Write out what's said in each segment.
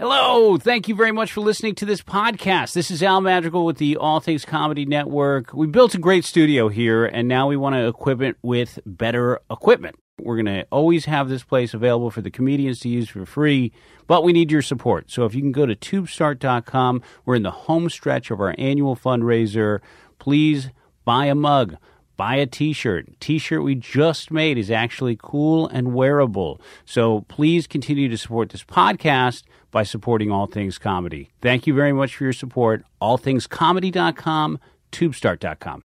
Hello, thank you very much for listening to this podcast. This is Al Madrigal with the All Things Comedy Network. We built a great studio here, and now we want to equip it with better equipment. We're going to always have this place available for the comedians to use for free, but we need your support. So if you can go to tubestart.com, we're in the home stretch of our annual fundraiser. Please buy a mug buy a t-shirt. T-shirt we just made is actually cool and wearable. So please continue to support this podcast by supporting All Things Comedy. Thank you very much for your support. Allthingscomedy.com, tubestart.com.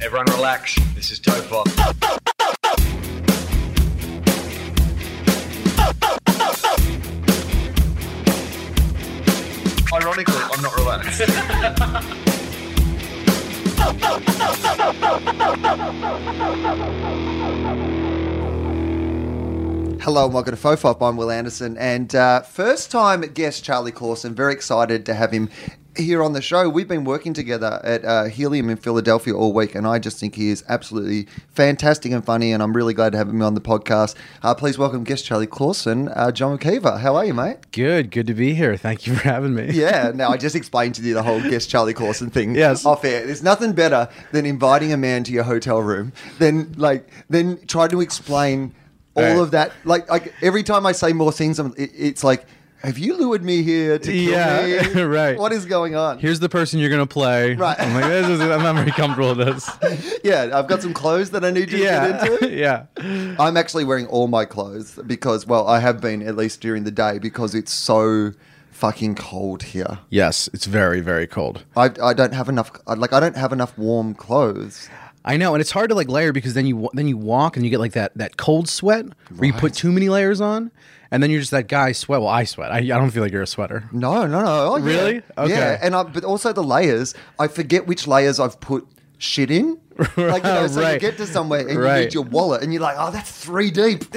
Everyone relax. This is Fofop. Ironically, I'm not relaxed. Hello and welcome to Fofop. I'm Wil Anderson, and uh, first time guest Charlie Clausen. Very excited to have him here on the show. We've been working together at uh, Helium in Philadelphia all week, and I just think he is absolutely fantastic and funny. And I'm really glad to have him on the podcast. Uh, please welcome guest Charlie Clausen, uh, John McKeever. How are you, mate? Good, good to be here. Thank you for having me. Yeah. Now I just explained to you the whole guest Charlie Clausen thing. Yes. Off air. There's nothing better than inviting a man to your hotel room than like then try to explain all Right. of that. Like like every time I say more things, I'm, it, it's like. Have you lured me here to kill Yeah, me? right. What is going on? Here's the person you're gonna play. Right. I'm like, this is, I'm not very comfortable with this. yeah, I've got some clothes that I need you to Yeah, get into. yeah. I'm actually wearing all my clothes because, well, I have been at least during the day because it's so fucking cold here. Yes, it's very, very cold. I, I don't have enough. Like I don't have enough warm clothes. I know, and it's hard to like layer because then you then you walk and you get like that that cold sweat where you put too many layers on, and then you're just that guy sweat. Well, I sweat. I, I don't feel like you're a sweater. No, no, no. Oh, yeah. Really? Okay. Yeah, and I, but also the layers. I forget which layers I've put shit in. Like you know, so you get to somewhere and you need your wallet, and you're like, oh, that's three deep.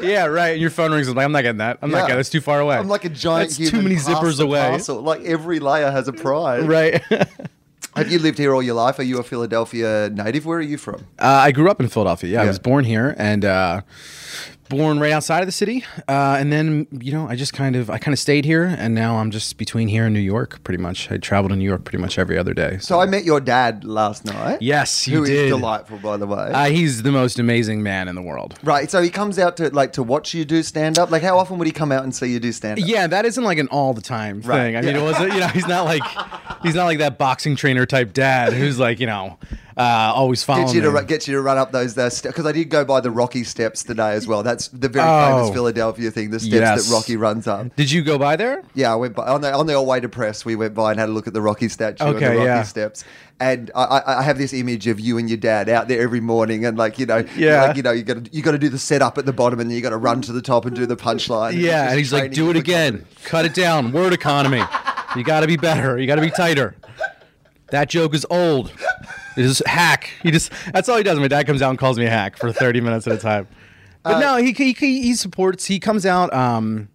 Yeah, right. And your phone rings. I'm like, I'm not getting that. I'm Yeah. not getting. That's too far away. I'm like a giant. That's too many zippers away. parcel. Like every layer has a prize. Right. uh, Have you lived here all your life? Are you a Philadelphia native? Where are you from? I grew up in Philadelphia. Yeah, I was born here and uh, born right outside of the city. Uh, and then you know, I just kind of I kind of stayed here, and now I'm just between here and New York, pretty much. I travel to New York pretty much every other day. So I met your dad last night. Yes, you who is did. delightful, by the way. Uh, he's the most amazing man in the world. right. So he comes out to like to watch you do stand up. Like, how often would he come out and see you do stand up? Yeah, that isn't like an all the time Right, thing. I mean, yeah. it wasn't. you know he's not like he's not like that boxing trainer type dad who's like you know uh, always following. Get you to me. get you to run up those because steps. Because I did go by the Rocky steps today as well. That's the very Oh. famous Philadelphia thing. The steps Yes. that Rocky runs up. Did you go by there? Yeah, I went by on the on the old way to press. We went by and had a look at the Rocky statue and the Rocky yeah. steps. And I, I, have this image of you and your dad out there every morning, and like you know, Yeah. like you know, you got to you got to do the setup at the bottom, and then you got to run to the top and do the punchline. Yeah, just and he's like, "Do it again. comedy." Cut it down. Word economy. You got to be better. You got to be tighter. That joke is old. It is hack. He just that's all he does. My dad comes out and calls me a hack for 30 minutes at a time. But Uh, no, he, he he supports. He comes out um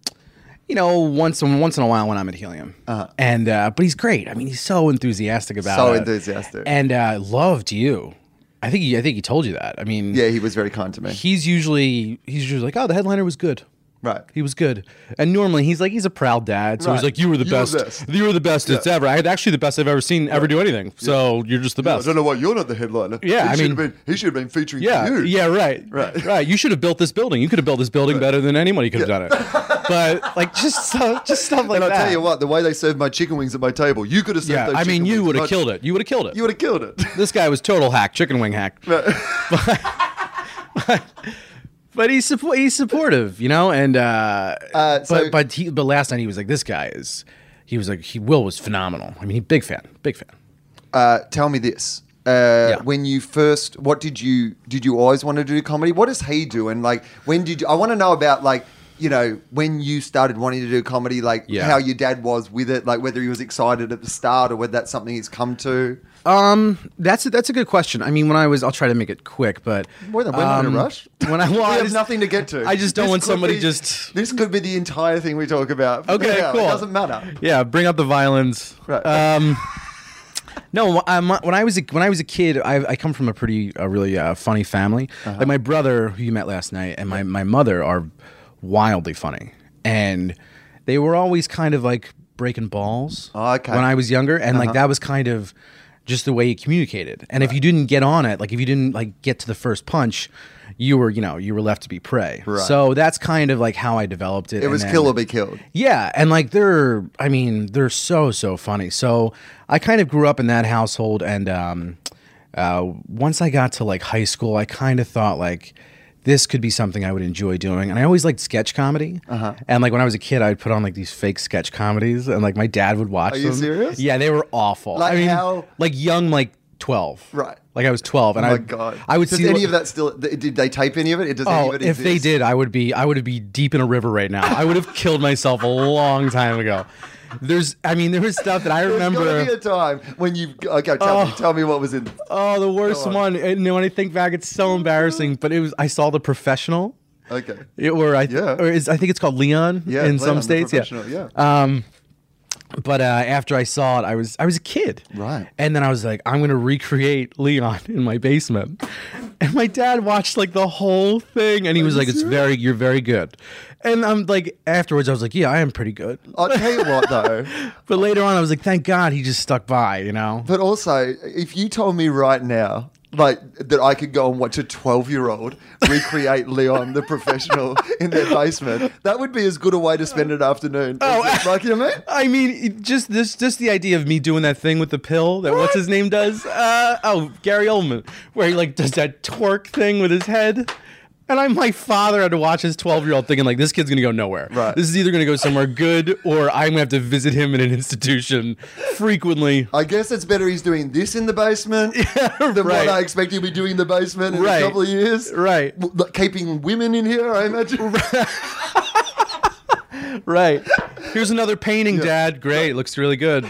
you know, once in once in a while when I'm at Helium, and uh, but he's great. I mean, he's so enthusiastic about Uh-huh. So enthusiastic. and uh, loved you. I think he, I think he told you that. I mean, Yeah, he was very kind to me. he's usually he's usually like, oh, the headliner was good. Right. He was good. And normally he's like he's a proud dad, so he's like you were the You were best. best. You were the best it's ever. I had actually the best I've ever seen ever do anything. So you're just the best. I don't know why you're not the headliner. Yeah, he I should mean- been, he should have been featuring yeah, you. yeah, right, Right. right. You should have built this building. You could have built this building better than anybody could have done it. But like just stuff, just stuff like that. And I'll tell you what, the way they served my chicken wings at my table, you could have served Yeah, I mean, you would have killed it. You would have killed it. You would have killed it. this guy was total hack, chicken wing hack. But he's suppo- he's supportive, you know, and uh, Uh, so- but but he, but last night he was like, this guy is, he was like, he Wil was phenomenal. I mean, he big fan, big fan. Uh, tell me this. Uh, Yeah. When you first, what did you did you always want to do comedy? What does he do? And like, when did you? I want to know about like you know, when you started wanting to do comedy, like Yeah. how your dad was with it, like whether he was excited at the start or whether that's something he's come to. Um, that's a, that's a good question. I mean, when I was, I'll try to make it quick, but We're, we're not in um, a rush. When I, well, we I have just- nothing to get to. I just don't This want somebody be- just. This could be the entire thing we talk about. Okay, Yeah, cool. It doesn't matter. Yeah, bring up the violence. Right. Um, no, um, when I was a, when I was a kid, I, I come from a pretty a really uh, funny family. Uh-huh. Like my brother, who you met last night, and my my mother are wildly funny, and they were always kind of like breaking balls. Oh, okay. When I was younger, and Uh-huh. like that was kind of just the way you communicated. And if you didn't get on it, like if you didn't like get to the first punch. You were, you know, you were left to be prey. Right. So that's kind of like how I developed it. It and was then- kill or be killed. yeah, and like they're, I mean, they're so so funny. So I kind of grew up in that household, and um, uh, once I got to like high school, I kind of thought like this could be something I would enjoy doing. And I always liked sketch comedy. Uh-huh. And like when I was a kid, I'd put on like these fake sketch comedies, and like my dad would watch Are you them. serious? Yeah, they were awful. Like I mean, how- like young, like twelve. Right. Like I was twelve, and oh my I, god! I would Does see any what- of that still? Did they tape any of it? Does any Oh, of it if they did, I would be I would be deep in a river right now. I would have killed myself a long time ago. There's, I mean, there was stuff that I There's gotta be a time when you okay. Tell me, tell me what was in. Oh, the worst on. one. And when I think back, it's so embarrassing. But it was I saw the professional. Okay. It, or I, Yeah. or is, I think it's called Leon Yeah, in Leon, some states. Yeah. yeah. Um, but uh, after I saw it, I was I was a kid, Right. And then I was like, I'm gonna recreate Leon in my basement. And my dad watched like the whole thing, and he was like, "It's very, you're very good." And I'm like, afterwards, I was like, "Yeah, I am pretty good." I'll tell you what though. But later on, I was like, "Thank God he just stuck by," you know. But also, if you told me right now, like that I could go and watch a twelve-year-old recreate Leon the professional in their basement, that would be as good a way to spend an afternoon. Oh, as- like you know what I mean? I mean, just this, just the idea of me doing that thing with the pill that what's his name does. Uh, oh, Gary Oldman, where he like does that twerk thing with his head. And I'm my father had to watch his 12 year old thinking like this kid's gonna go nowhere. Right. This is either gonna go somewhere good or I'm gonna have to visit him in an institution frequently. I guess it's better he's doing this in the basement than right. what I expect he'll be doing in the basement in Right. a couple of years. Right. Like, Keeping women in here, I imagine. Right. Here's another painting, Dad. Great. Looks really good.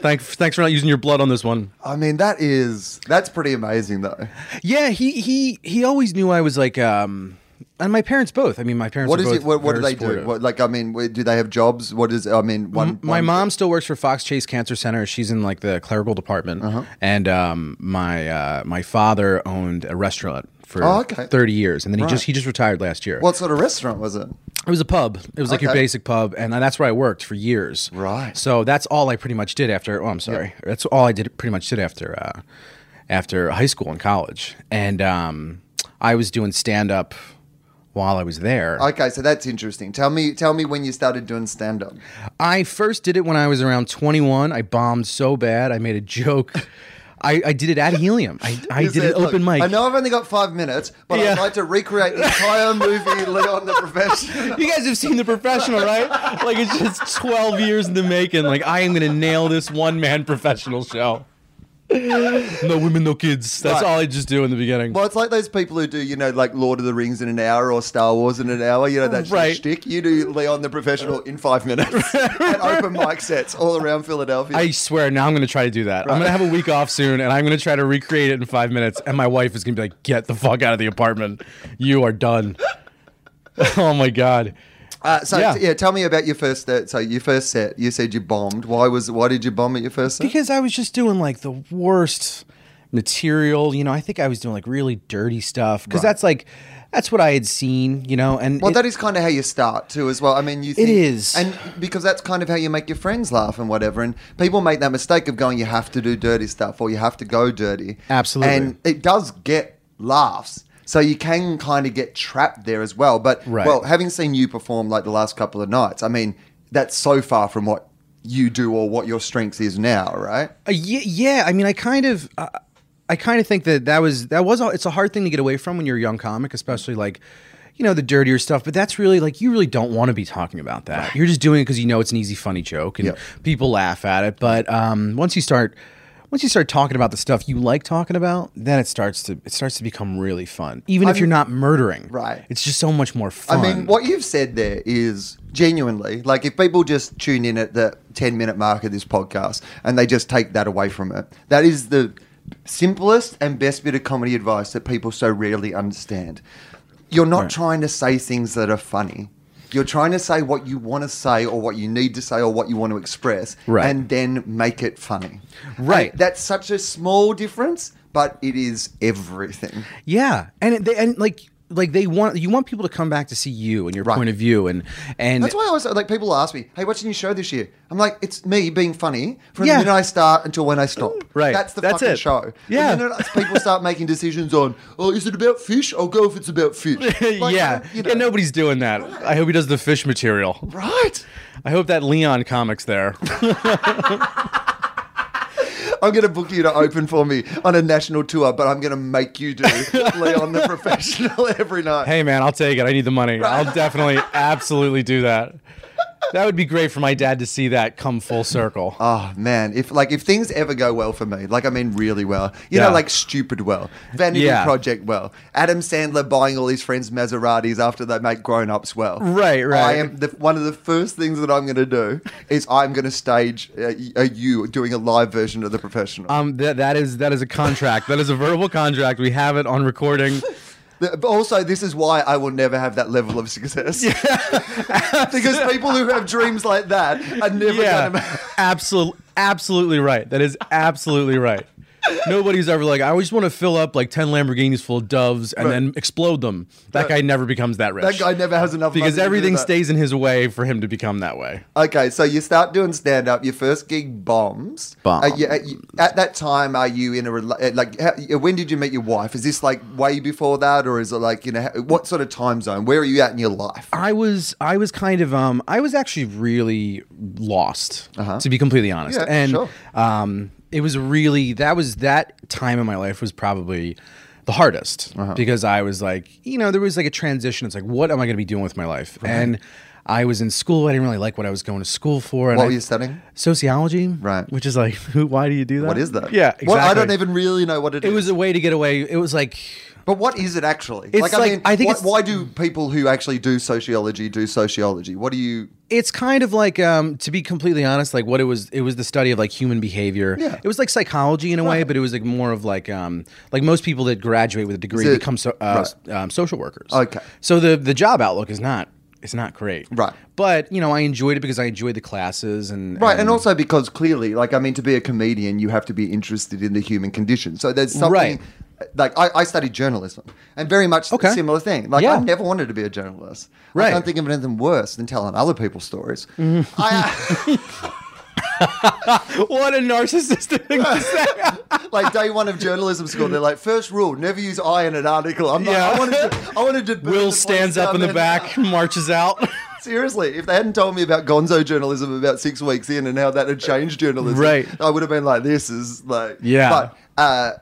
Thanks, thanks for not using your blood on this one. I mean, that is that's pretty amazing, though. Yeah, he he he always knew I was like um and my parents both. I mean, my parents What were is both it? What, what do very they do? What, like, I mean, do they have jobs? What is? I mean, one. my one- mom still works for Fox Chase Cancer Center. She's in like the clerical department, Uh-huh. and um, my uh, my father owned a restaurant for Oh, okay. thirty years, and then he Right. just he just retired last year. What sort of restaurant was it? It was a pub. It was like your basic pub, and that's where I worked for years. Right. So that's all I pretty much did after. Oh, I'm sorry. That's all I did. Pretty much did after uh, after high school and college, and um, I was doing stand up while I was there. Okay, so that's interesting. Tell me, tell me when you started doing stand up. I first did it when I was around 21. I bombed so bad. I made a joke. I, I did it at Helium. I, I did an open mic. I know I've only got five minutes, but Yeah. I'd like to recreate the entire movie Leon the Professional. You guys have seen The Professional, right? Like it's just 12 years in the making. Like I am gonna nail this one man professional show. No women, no kids. That's Right. all I just do in the beginning. Well, it's like those people who do, you know, like Lord of the Rings in an hour or Star Wars in an hour. You know that Right. shtick. You do Leon the Professional in five minutes at open mic sets all around Philadelphia. I swear, now I'm gonna try to do that. I'm gonna have a week off soon, and I'm gonna try to recreate it in five minutes. And my wife is gonna be like, "Get the fuck out of the apartment. You are done." oh my god. Uh, so Yeah. yeah. tell me about your first. Uh, so your first set. You said you bombed. Why was? Why did you bomb at your first set? Because I was just doing like the worst material. You know, I think I was doing like really dirty stuff because that's like that's what I had seen. You know, and Well, it- that is kind of how you start too, as well. I mean, you think, is. and because that's kind of how you make your friends laugh and whatever. And people make that mistake of going, you have to do dirty stuff or you have to go dirty. Absolutely. and it does get laughs. So you can kind of get trapped there as well. But Right. well, having seen you perform like the last couple of nights, I mean, that's so far from what you do or what your strength is now, right? Uh, yeah, yeah. I mean, I kind of, uh, I kind of think that that was that was. A, it's a hard thing to get away from when you're a young comic, especially like, you know, the dirtier stuff. But that's really like you really don't want to be talking about that. You're just doing it because you know it's an easy, funny joke, and Yep. people laugh at it. But um, once you start. Once you start talking about the stuff you like talking about, then it starts to it starts to become really fun. Even if I'm- you're not murdering, Right. It's just so much more fun. I mean, what you've said there is genuinely like if people just tune in at the 10 minute mark of this podcast and they just take that away from it, that is the simplest and best bit of comedy advice that people so rarely understand. You're not Right. trying to say things that are funny. You're trying to say what you want to say or what you need to say or what you want to express Right. and then make it funny. Right. And that's such a small difference, but it is everything. Yeah, and they and like like they want you want people to come back to see you and your Right. point of view and and That's why I always like people ask me, "Hey, what's your new show this year?" I'm like, "It's me being funny from Yeah. the minute I start until when I stop." Right. That's the That's fucking it. show. Yeah. The minute people start making decisions on, "Oh, is it about fish?" I'll go if it's about fish. Like, yeah, you know, yeah, nobody's doing that. I hope he does the fish material. Right. I hope that Leon comics there. I'm going to book you to open for me on a national tour, but I'm going to make you do Leon the Professional every night. hey man, I'll take it. I need the money. I'll definitely, absolutely do that. That would be great for my dad to see that come full circle. Oh man, if like if things ever go well for me, like I mean really well, you know, like stupid well, Vanity Yeah. Project well, Adam Sandler buying all his friends Maseratis after they make grown ups well. Right, right. I am the, one of the first things that I'm going to do is I'm going to stage a, a you doing a live version of the professional. Um, that that is that is a contract. That is a verbal contract. We have it on recording. The- also, this is why I will never have that level of success. Yeah. because people who have dreams like that are never yeah, going to. absolutely, absolutely right. That is absolutely right. Nobody's ever like, I always want to fill up like ten Lamborghinis full of doves and Right. then explode them. That Right. guy never becomes that rich. That guy never has enough money because everything that. stays in his way for him to become that way. Okay, so you start doing stand up. Your first gig bombs. Bombs. You- are you- at that time, are you in a uh, like? How, when did you meet your wife? Is this like way before that, or is it like you know what sort of time zone? Where are you at in your life? I was I was kind of um I was actually really lost Uh-huh. to be completely honest. Yeah, and sure. um it was really that was that time in my life was probably the hardest Uh-huh. because I was like, you know, there was like a transition. It's like, what am I going to be doing with my life? And I was in school. I didn't really like what I was going to school for. And What I- were you studying? Sociology, Right. Which is like, who, why do you do that? What is that? Yeah, exactly. What, I don't even really know what it is. It was a way to get away. It was like, But what is it actually? It's I like- mean, I think why, it's- why do people who actually do sociology do sociology? What do you? it's kind of like um to be completely honest like what it was it was the study of like human behavior Yeah. it was like psychology in a way Right. but it was like more of like um like most people that graduate with a degree it- become so, uh, um, social workers Okay. so the the job outlook is not it's not great Right. but you know i enjoyed it because i enjoyed the classes and Right, and also because clearly, like, I mean, to be a comedian, you have to be interested in the human condition. So there's something. Right. Like I, I studied journalism, and very much Okay. similar thing. Like Yeah. I never wanted to be a journalist. Right. Mm-hmm. can't think of anything worse than telling other people's stories. I, what a narcissistic thing to say like day one of journalism school, they're like, first rule, never use I in an article. I'm like, Yeah. I wanted to, I wanted to. Wil stands up in the back marches out Seriously, if they hadn't told me about gonzo journalism about six weeks in and how that had changed journalism, Right. I would have been like, this is like. Yeah. But, uh,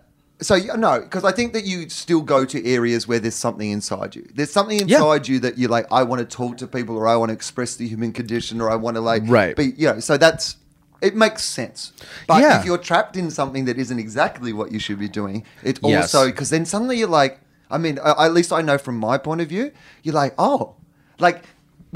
so, no, because I think that you still go to areas where there's something inside you. There's something Yeah. inside you that you're like, I want to talk to people or I want to express the human condition or I want to, like, Right. be, you know, so that's. It makes sense. But Yeah. if you're trapped in something that isn't exactly what you should be doing, it Yes. also, because then suddenly you're like, I mean, at least I know from my point of view, you're like, oh, like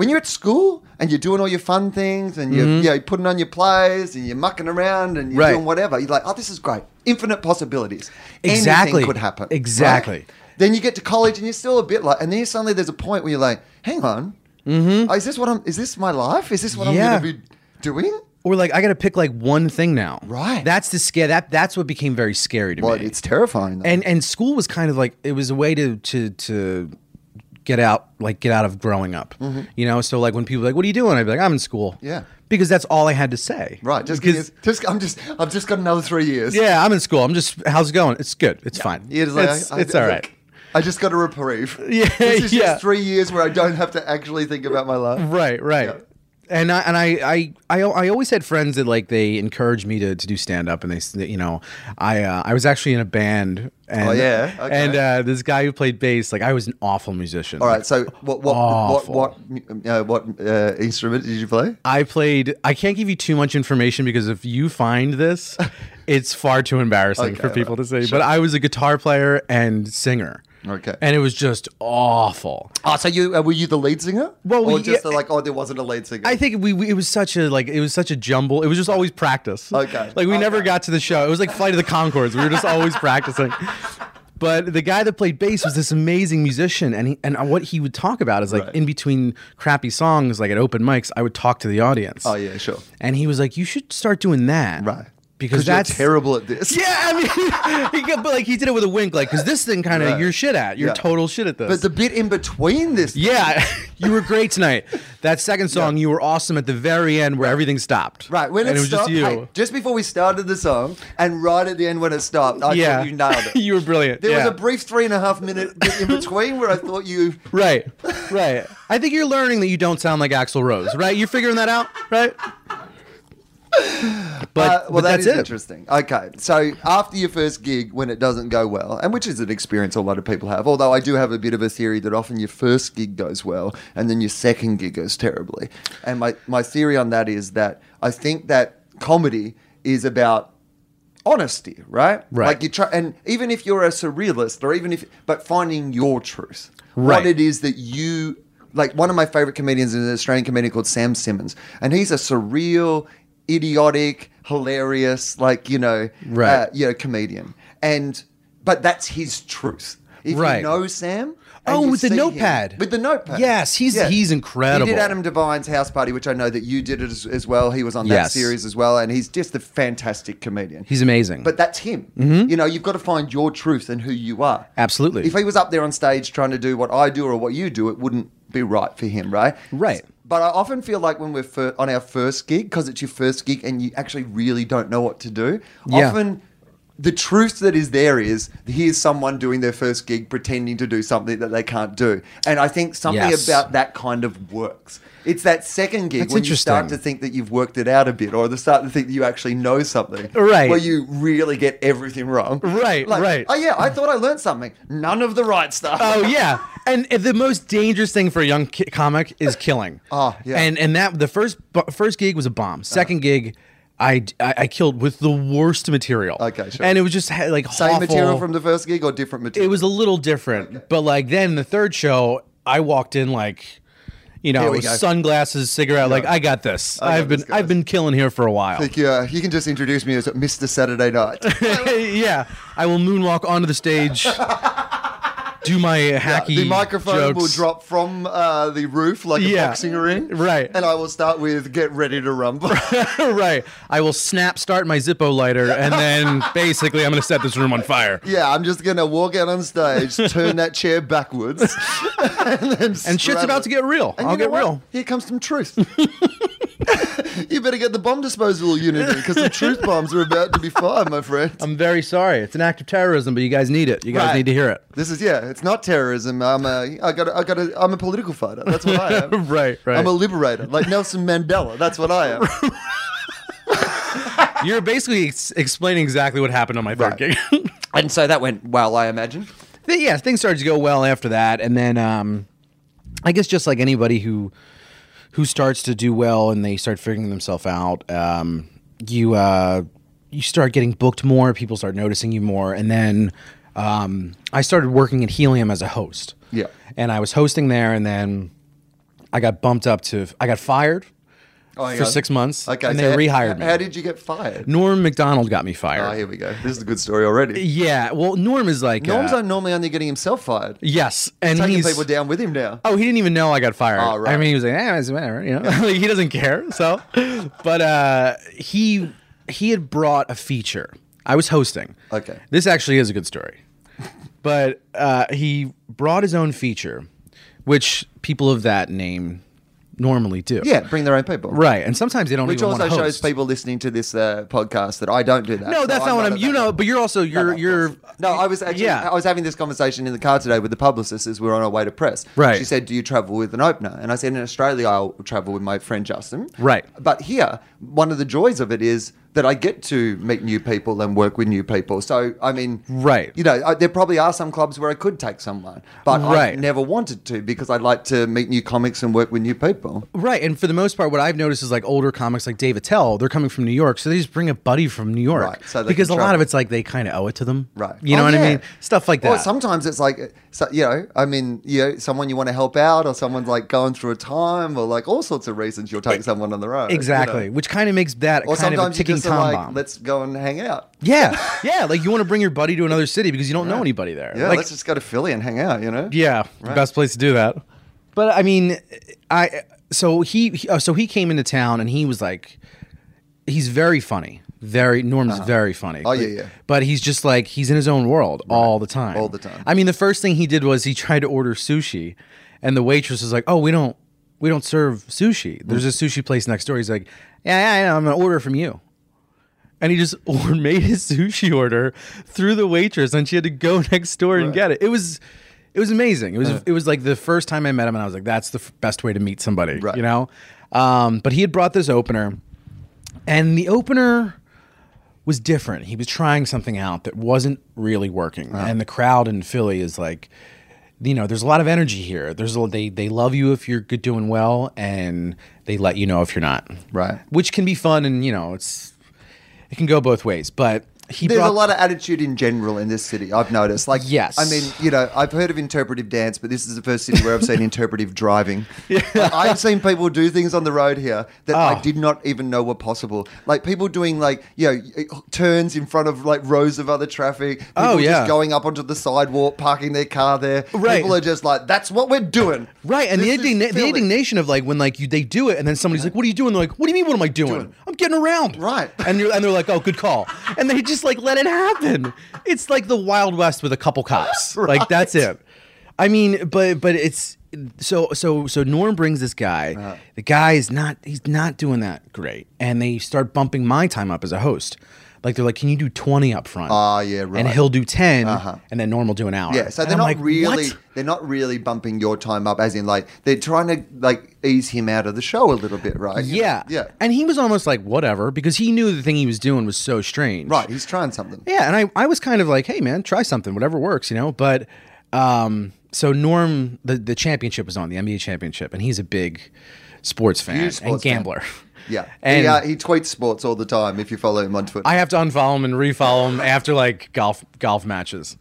when you're at school and you're doing all your fun things and you're, you know, putting on your plays and you're mucking around and you're Mm-hmm. Right. doing whatever, you're like, oh, this is great. Infinite possibilities. Exactly. Anything could happen. right? Exactly. Then you get to college and you're still a bit like, and then suddenly there's a point where you're like, hang on, mm-hmm. is this what I'm, is this my life? Is this what Yeah. I'm going to be doing? or like i gotta pick like one thing now Right. that's the scare that that's what became very scary to Well, me it's terrifying. Though. and and school was kind of like it was a way to to to get out like get out of growing up you know so like when people are like what are you doing i'd be like i'm in school Mm-hmm. Yeah. because that's all i had to say right. Just, because because, just, I'm just, I've just got another three years. yeah i'm in school i'm just how's it going it's good it's fine Yeah, it's, like, it's, I- it's I- all right I just got a reprieve. Yeah, this is yeah. just three years where I don't have to actually think about my life. right right Yeah. And I and I I I, I always had friends that like they encouraged me to, to do stand up, and they you know I uh, I was actually in a band. And, Oh, yeah? Okay. And uh, this guy who played bass, like I was an awful musician. All right. So what what Awful. what what uh, what uh, instrument did you play? I played. I can't give you too much information because if you find this, it's far too embarrassing Okay, for people right. to say. But I was a guitar player and singer. Okay. And it was just awful. Oh, so you uh, were you the lead singer? Well, or we- just yeah, like oh, there wasn't a lead singer. I think we, we it was such a like it was such a jumble. It was just always practice. Okay. Like we never got to the show. It was like Flight of the Conchords. We were just always practicing. But the guy that played bass was this amazing musician, and he, and what he would talk about is like Right. in between crappy songs, like at open mics, I would talk to the audience. Oh yeah, sure. And he was like, "You should start doing that, Right. Because you're that's terrible at this. Yeah, I mean, he got- but like he did it with a wink, like because this thing kind of Right. you're shit at. You're Yeah. total shit at this. But the bit in between this, yeah, you were great tonight. That second song, you were awesome at the very end where everything stopped. Right, when and it, it was stopped, just you. hey, just before we started the song, and right at the end when it stopped, I yeah, thought you nailed it. you were brilliant. there yeah. was a brief three and a half minute bit in between where I thought you. right, right. I think you're learning that you don't sound like Axl Rose, right? You're figuring that out, right? But, Uh, but well, that that's is interesting. Okay, so after your first gig, when it doesn't go well, and which is an experience a lot of people have, although I do have a bit of a theory that often your first gig goes well and then your second gig goes terribly. And my, my theory on that is that I think that comedy is about honesty, right? Right. Like you try, and even if you're a surrealist, or even if, but finding your truth, Right. what it is that you like. One of my favorite comedians is an Australian comedian called Sam Simmons, and he's a surreal, idiotic, hilarious, like you know, Right. uh, you know, comedian, and but that's his truth. If Right. you know Sam. Oh, with the see him- notepad. with the notepad. Yes, he's- he's incredible. He did Adam Devine's house party, which I know that you did it as, as well. He was on that Yes. series as well, and he's just a fantastic comedian. He's amazing. But that's him. You know, you've got to find your truth and who you are. Absolutely. If he was up there on stage trying to do what I do or what you do, it wouldn't be right for him, right? Right. But I often feel like when we're fir- on our first gig, because it's your first gig and you actually really don't know what to do, Yeah. often the truth that is there is here's someone doing their first gig pretending to do something that they can't do. And I think something Yes. about that kind of works. It's that second gig That's when you start to think that you've worked it out a bit or the start to think that you actually know something. Right. Where you really get everything wrong. Right, Like, right. Oh yeah, I thought I learned something. None of the right stuff. Oh yeah, and the most dangerous thing for a young ki- comic is killing. Oh, yeah. and and that the first first gig was a bomb. Uh-huh. Second gig, I, I I killed with the worst material. Okay, sure. and it was just like Same awful. material from the first gig or different material? It was a little different, but like then the third show, I walked in like. You know, sunglasses, cigarette. Like I got this. I I've been. I've been killing here for a while. Like, yeah, uh, you can just introduce me as Mr. Saturday Night. yeah, I will moonwalk onto the stage, do my hacky. the microphone will drop from uh, the roof like a Yeah. boxing ring. Right. And I will start with Get Ready to Rumble. right. I will snap start my Zippo lighter, and then basically I'm going to set this room on fire. yeah, I'm just going to walk out on stage, turn that chair backwards. and then And shit's about to get real. And I'll get real. Here comes some truth. you better get the bomb disposal unit in because the truth bombs are about to be fired, my friend. I'm very sorry. It's an act of terrorism, but you guys need it. You guys Right. need to hear it. This is yeah, it's not terrorism. I'm a, I got, a, I got, a, I'm a political fighter. That's what I am. Right, right. I'm a liberator, like Nelson Mandela. That's what I am. You're basically ex- explaining exactly what happened on my third Right. gig. and so that went well, I imagine. Th- yeah, things started to go well after that, and then um, I guess just like anybody who who starts to do well and they start figuring themselves out, um, you uh, you start getting booked more. People start noticing you more, and then um, I started working at Helium as a host. Yeah. and I was hosting there, and then I got bumped up to I got fired Oh, for six months, Okay, and so they how- rehired me. How did you get fired? Norm Macdonald got me fired. Oh, here we go. This is a good story already. yeah, well, Norm is like Norm's uh, normally only getting himself fired. yes, and Taking he's people down with him now. Oh, he didn't even know I got fired. Oh, right. I mean, he was like, "Eh, it's whatever," you know. Like, he doesn't care. So, but uh, he he had brought a feature. I was hosting. Okay. This actually is a good story. But uh, he brought his own feature, which people of that name normally do. Yeah, bring their own people. Right. And sometimes they don't Which even also shows people listening to this uh, podcast that I don't do that. No, So that's not what I'm. You know, but you're also you're no, you're. No, I was actually. Yeah. I was having this conversation in the car today with the publicist as we are on our way to press. Right. She said, "Do you travel with an opener?" And I said, "In Australia, I'll travel with my friend Justin." Right. But here, one of the joys of it is that I get to meet new people and work with new people. So I mean, Right. You know, I, there probably are some clubs where I could take someone, but right. I never wanted to because I like to meet new comics and work with new people. Right, and for the most part, what I've noticed is like older comics like Dave Attell, they're coming from New York, so they just bring a buddy from New York. Right, so because a lot of it's like they kind of owe it to them. Right. You know Oh, what yeah. I mean? Stuff like that. Or sometimes it's like, so, you know, I mean, you know, someone you want to help out, or someone's like going through a time, or like all sorts of reasons you'll take someone on the road. you know. exactly, which kind of makes that Or kind of a ticking time like, bomb. let's go and hang out. yeah, yeah, like you want to bring your buddy to another city because you don't know anybody there. Yeah, like, let's just go to Philly and hang out. You know. Yeah, the best place to do that. But I mean, I so he he- uh, so he came into town and he was like, he's very funny. Very Norm's very funny. Oh, yeah, But- yeah. But he's just like he's in his own world all the time. All the time. I mean, the first thing he did was he tried to order sushi, and the waitress was like, "Oh, we don't we don't serve sushi. There's a sushi place next door." He's like, "Yeah, yeah, I know. I'm gonna order from you." And he just made his sushi order through the waitress, and she had to go next door and get it. It was, it was amazing. It was, it was like the first time I met him, and I was like, "That's the f- best way to meet somebody," Right. you know. Um, but he had brought this opener, and the opener was different. He was trying something out that wasn't really working, and the crowd in Philly is like, you know, there's a lot of energy here. There's a, they they love you if you're good doing well, and they let you know if you're not. Right. Which can be fun, and you know, it's it can go both ways. But he There's brought a lot of attitude in general in this city. I've noticed. Like, Yes. I mean, you know, I've heard of interpretive dance, but this is the first city where I've seen interpretive driving. Like, I've seen people do things on the road here that I Oh. did not even know were possible. Like people doing like, you know, turns in front of like rows of other traffic. Oh, people Oh, yeah. just going up onto the sidewalk, parking their car there. Right. People are just like, that's what we're doing. Right, and the, This is indigna- the indignation of like when like you they do it, and then somebody's like, "What are you doing?" They're like, "What do you mean? What am I doing? Doing. I'm getting around." Right. and you're and they're like, "Oh, good call," and they just like let it happen. It's like the Wild West with a couple cops. Like that's it. I mean, but but it's so so so Norm brings this guy. Uh-huh. The guy is not he's not doing that great, and they start bumping my time up as a host. Like they're like, "Can you do twenty up front?" Ah, yeah, right. And he'll do 10 Uh-huh. and then Norm will do an hour. Yeah, so And they're I'm not like, really "What?" they're not really bumping your time up as in like they're trying to like ease him out of the show a little bit, right? You know? Yeah. Yeah. And he was almost like, whatever, because he knew the thing he was doing was so strange. Right, he's trying something. Yeah. And I, I was kind of like, hey, man, try something, whatever works, you know? But um, so Norm, the, the championship was on, the NBA championship, and he's a big sports fan Huge sports and fan. gambler. Yeah. And he, uh, he tweets sports all the time if you follow him on Twitter. I have to unfollow him and refollow him after like golf golf matches.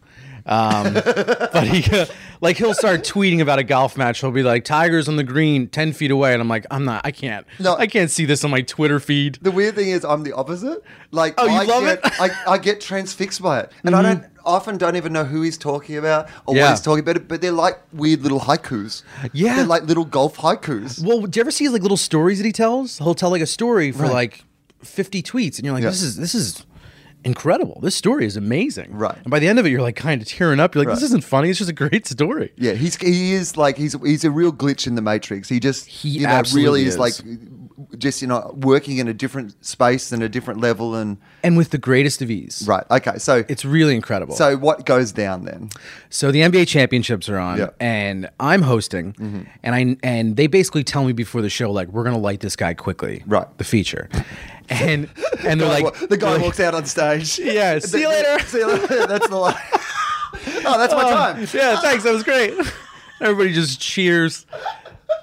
Um, but he like he'll start tweeting about a golf match. He'll be like, "Tigers on the green, ten feet away," and I'm like, "I'm not. I can't. No. I can't see this on my Twitter feed." the weird thing is I'm the opposite. Like Oh, you I love get, it? Mm-hmm. I, I get transfixed by it. And I don't often don't even know who he's talking about or Yeah. what he's talking about, it, but they're like weird little haikus. Yeah. They're like little golf haikus. Well, do you ever see his like little stories that he tells? He'll tell like a story for Right. like fifty tweets, and you're like, Yeah. "This is this is incredible. This story is amazing." Right. And by the end of it, you're like kind of tearing up. You're like, "This isn't funny. It's just a great story." Yeah, he's he is like he's he's a real glitch in the matrix. He just He you know absolutely really is. is. like just you know working in a different space and a different level and And with the greatest of ease. right. Okay, so It's really incredible. so what goes down then? So the NBA championships are on, Yeah. Mm-hmm. and I'm hosting, and I and they basically tell me before the show like we're gonna light this guy quickly, Right. The feature, and and they're like the guy like, walks out on stage. Yeah, see you later. see you later. That's the line. oh, that's my time. Yeah, thanks. That was great. Everybody just cheers.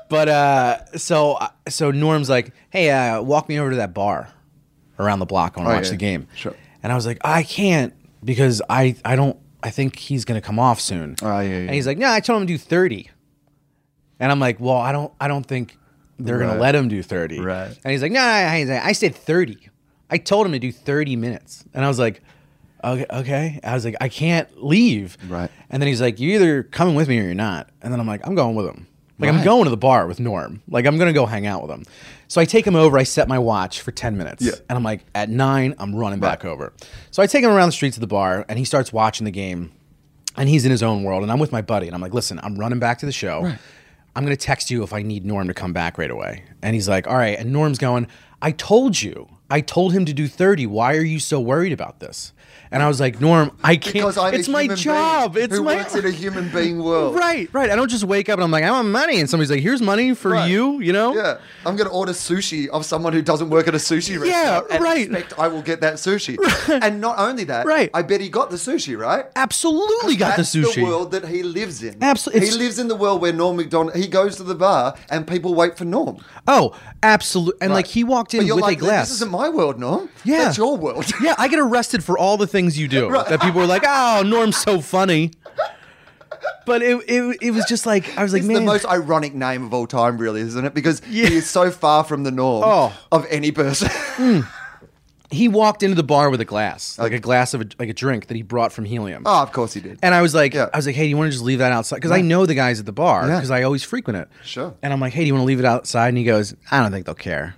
But uh, so so Norm's like, hey, uh, walk me over to that bar around the block. I want to Oh, watch yeah. the game. Sure. And I was like, I can't because I I don't I think he's gonna come off soon. Oh, yeah, yeah. And he's like, no, I told him to do thirty. And I'm like, well, I don't I don't think they're gonna let him do thirty. Right. And he's like, no. He's I said thirty. I told him to do thirty minutes. And I was like. Okay, okay. I was like, I can't leave. Right. And then he's like, You're either coming with me or you're not. And then I'm like, I'm going with him. Like, I'm going to the bar with Norm. Like, I'm going to go hang out with him. So I take him over. I set my watch for 10 minutes. Yeah. And I'm like, At nine, I'm running back over. So I take him around the streets of the bar and he starts watching the game and he's in his own world. And I'm with my buddy. And I'm like, Listen, I'm running back to the show. I'm gonna text you if I need Norm to come back right away. And he's like, all right. And Norm's going, I told you. I told him to do 30. Why are you so worried about this? And I was like, Norm, I can't. It's a my job. It's who my works in a human being world. Right, right. I don't just wake up and I'm like, I want money, and somebody's like, here's money for Right. you. You know? Yeah, I'm going to order sushi of someone who doesn't work at a sushi restaurant. Yeah, right. Expect I will get that sushi. And not only that, Right. I bet he got the sushi, right? Absolutely got the sushi. The world that he lives in. Absolutely. He lives in the world where Norm Macdonald. He goes to the bar and people wait for Norm. Oh, absolutely. And like he walked in But you're with like, a glass. This isn't my world, Norm. Yeah. that's your world. yeah, I get arrested for all the things you do. That people were like, "Oh, Norm's so funny," but it it, it was just like I was like, It's "Man, the most ironic name of all time, really, isn't it? Because Yeah. he is so far from the norm Oh. of any person. Hmm. he walked into the bar with a glass, like Okay. a glass of a, like a drink that he brought from Helium." oh, of course he did. And I was like, Yeah. I was like, hey, do you want to just leave that outside? Because I know the guys at the bar because I always frequent it. Sure. And I'm like, hey, do you want to leave it outside? And he goes, I don't think they'll care.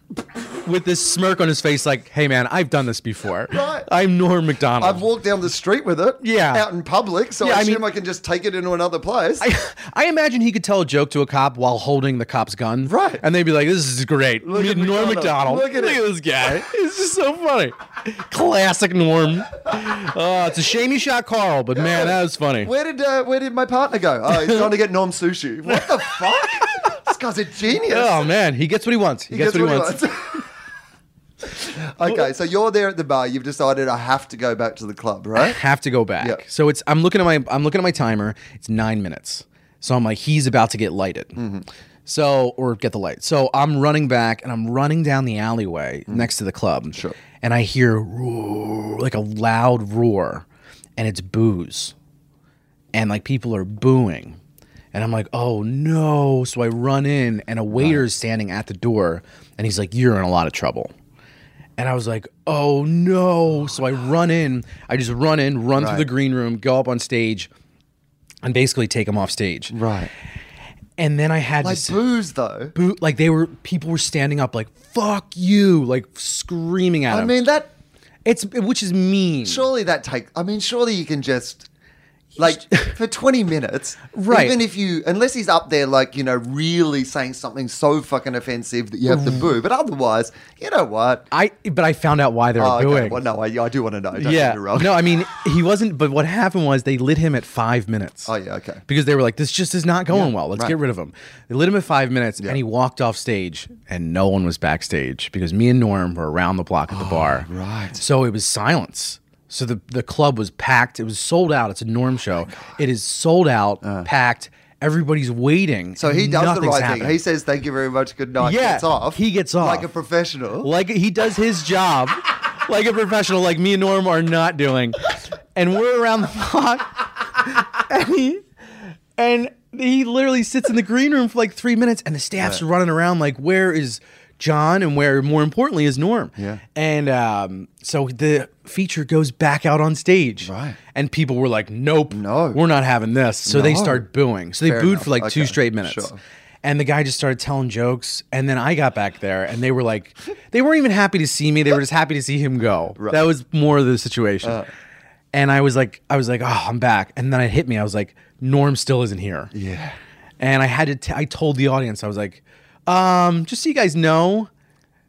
With this smirk on his face, like, hey man, I've done this before. Right. I'm Norm Macdonald. I've walked down the street with it, Yeah. out in public, so Yeah, I I assume I can just take it into another place. I, I imagine he could tell a joke to a cop while holding the cop's gun. Right. And they'd be like, this is great. Look at Norm McDonald. Macdonald. Look at it." this guy. It's just so funny. Classic Norm. Oh, it's a shame he shot Carl, but man, that was funny. Where did uh, where did my partner go? Oh, he's trying to get Norm sushi. What the fuck? this guy's a genius. Oh man, he gets what he wants. He, gets, what he wants. okay, so you're there at the bar. You've decided I have to go back to the club, right? have to go back. Yeah. So it's I'm looking at my I'm looking at my timer. It's nine minutes. So I'm like, he's about to get lighted. Mm-hmm. So or get the light. So I'm running back and I'm running down the alleyway next to the club. Sure. And I hear roar, like a loud roar, and it's booze, and like people are booing. And I'm like, oh no. So I run in, and a waiter's standing at the door, and he's like, You're in a lot of trouble. And I was like, oh no. So I run in, I just run in, run through the green room, go up on stage, and basically take him off stage. Right. And then I had Like to booze, though. boot, like they were, people were standing up, like, fuck you, like screaming at him. I him. mean, that it's, which is mean. surely that take. I mean, surely you can just. Like for twenty minutes, Right. Even if you, unless he's up there, like you know, really saying something so fucking offensive that you have to boo. But otherwise, you know what? I, but I found out why they were Oh, okay. booing. Well, no, I, I do want to know. Don't yeah. No, I mean, he wasn't, but what happened was they lit him at five minutes. Oh yeah. Okay. because they were like, this just is not going well. Let's right. get rid of him. They lit him at five minutes, Yeah. and he walked off stage, and no one was backstage because me and Norm were around the block at the oh, bar. Oh, right. So it was silence. So the the club was packed. It was sold out. It's a Norm show. it is sold out, packed. Everybody's waiting. Uh. So he does the right happening. thing. He says, "Thank you very much. Good night." Yeah, Gets off. he gets off. like a professional. like he does his job like a professional like me and norm are not doing and we're around the block and he and he literally sits in the green room for like three minutes and the staff's running around like where is john and where more importantly is norm Yeah. and um, so the feature goes back out on stage Right. and people were like nope No. we're not having this so they start booing so they Fair booed enough. for like two straight minutes Sure. and the guy just started telling jokes. And then I got back there and they were like, they weren't even happy to see me. They were just happy to see him go. That was more of the situation. Uh. and I was like, I was like, oh, I'm back. And then it hit me. I was like, Norm still isn't here. Yeah. And I had to, t- I told the audience, I was like, um, just so you guys know,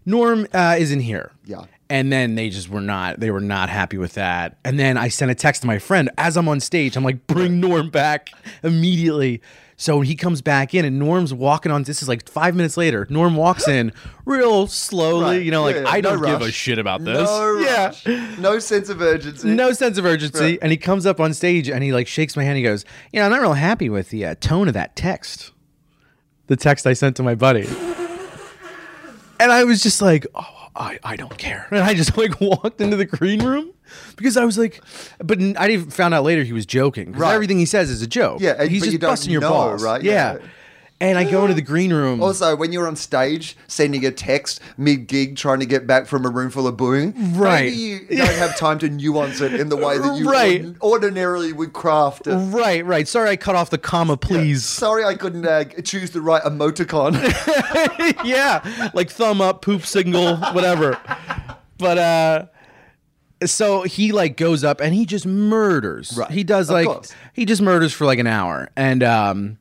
Norm uh, isn't here. Yeah. And then they just were not, they were not happy with that. And then I sent a text to my friend as I'm on stage. I'm like, bring Norm back immediately. So he comes back in and Norm's walking on, this is like five minutes later. Norm walks in real slowly, Right. you know, like, Yeah, yeah. I No don't give a shit about this. No yeah. No sense of urgency. No sense of urgency. Right. And he comes up on stage and he like shakes my hand. He goes, You know, I'm not real happy with the uh, tone of that text. The text I sent to my buddy. And I was just like, Oh, I, I don't care. And I just like walked into the green room because I was like, but I didn't found out later he was joking. Right. Everything he says is a joke. Yeah, he's just busting your know, balls. right? Yeah. Yeah. And I go into the green room. Also, when you're on stage sending a text mid gig trying to get back from a room full of booing, Right. maybe you don't have time to nuance it in the way that you Right. ord- ordinarily would craft it. right, right. Sorry, I cut off the comma, please. Sorry, I couldn't uh, choose the right emoticon. yeah, like thumb up, poop signal, whatever. But uh so he like goes up and he just murders. Right. He does like he just murders for like an hour. And um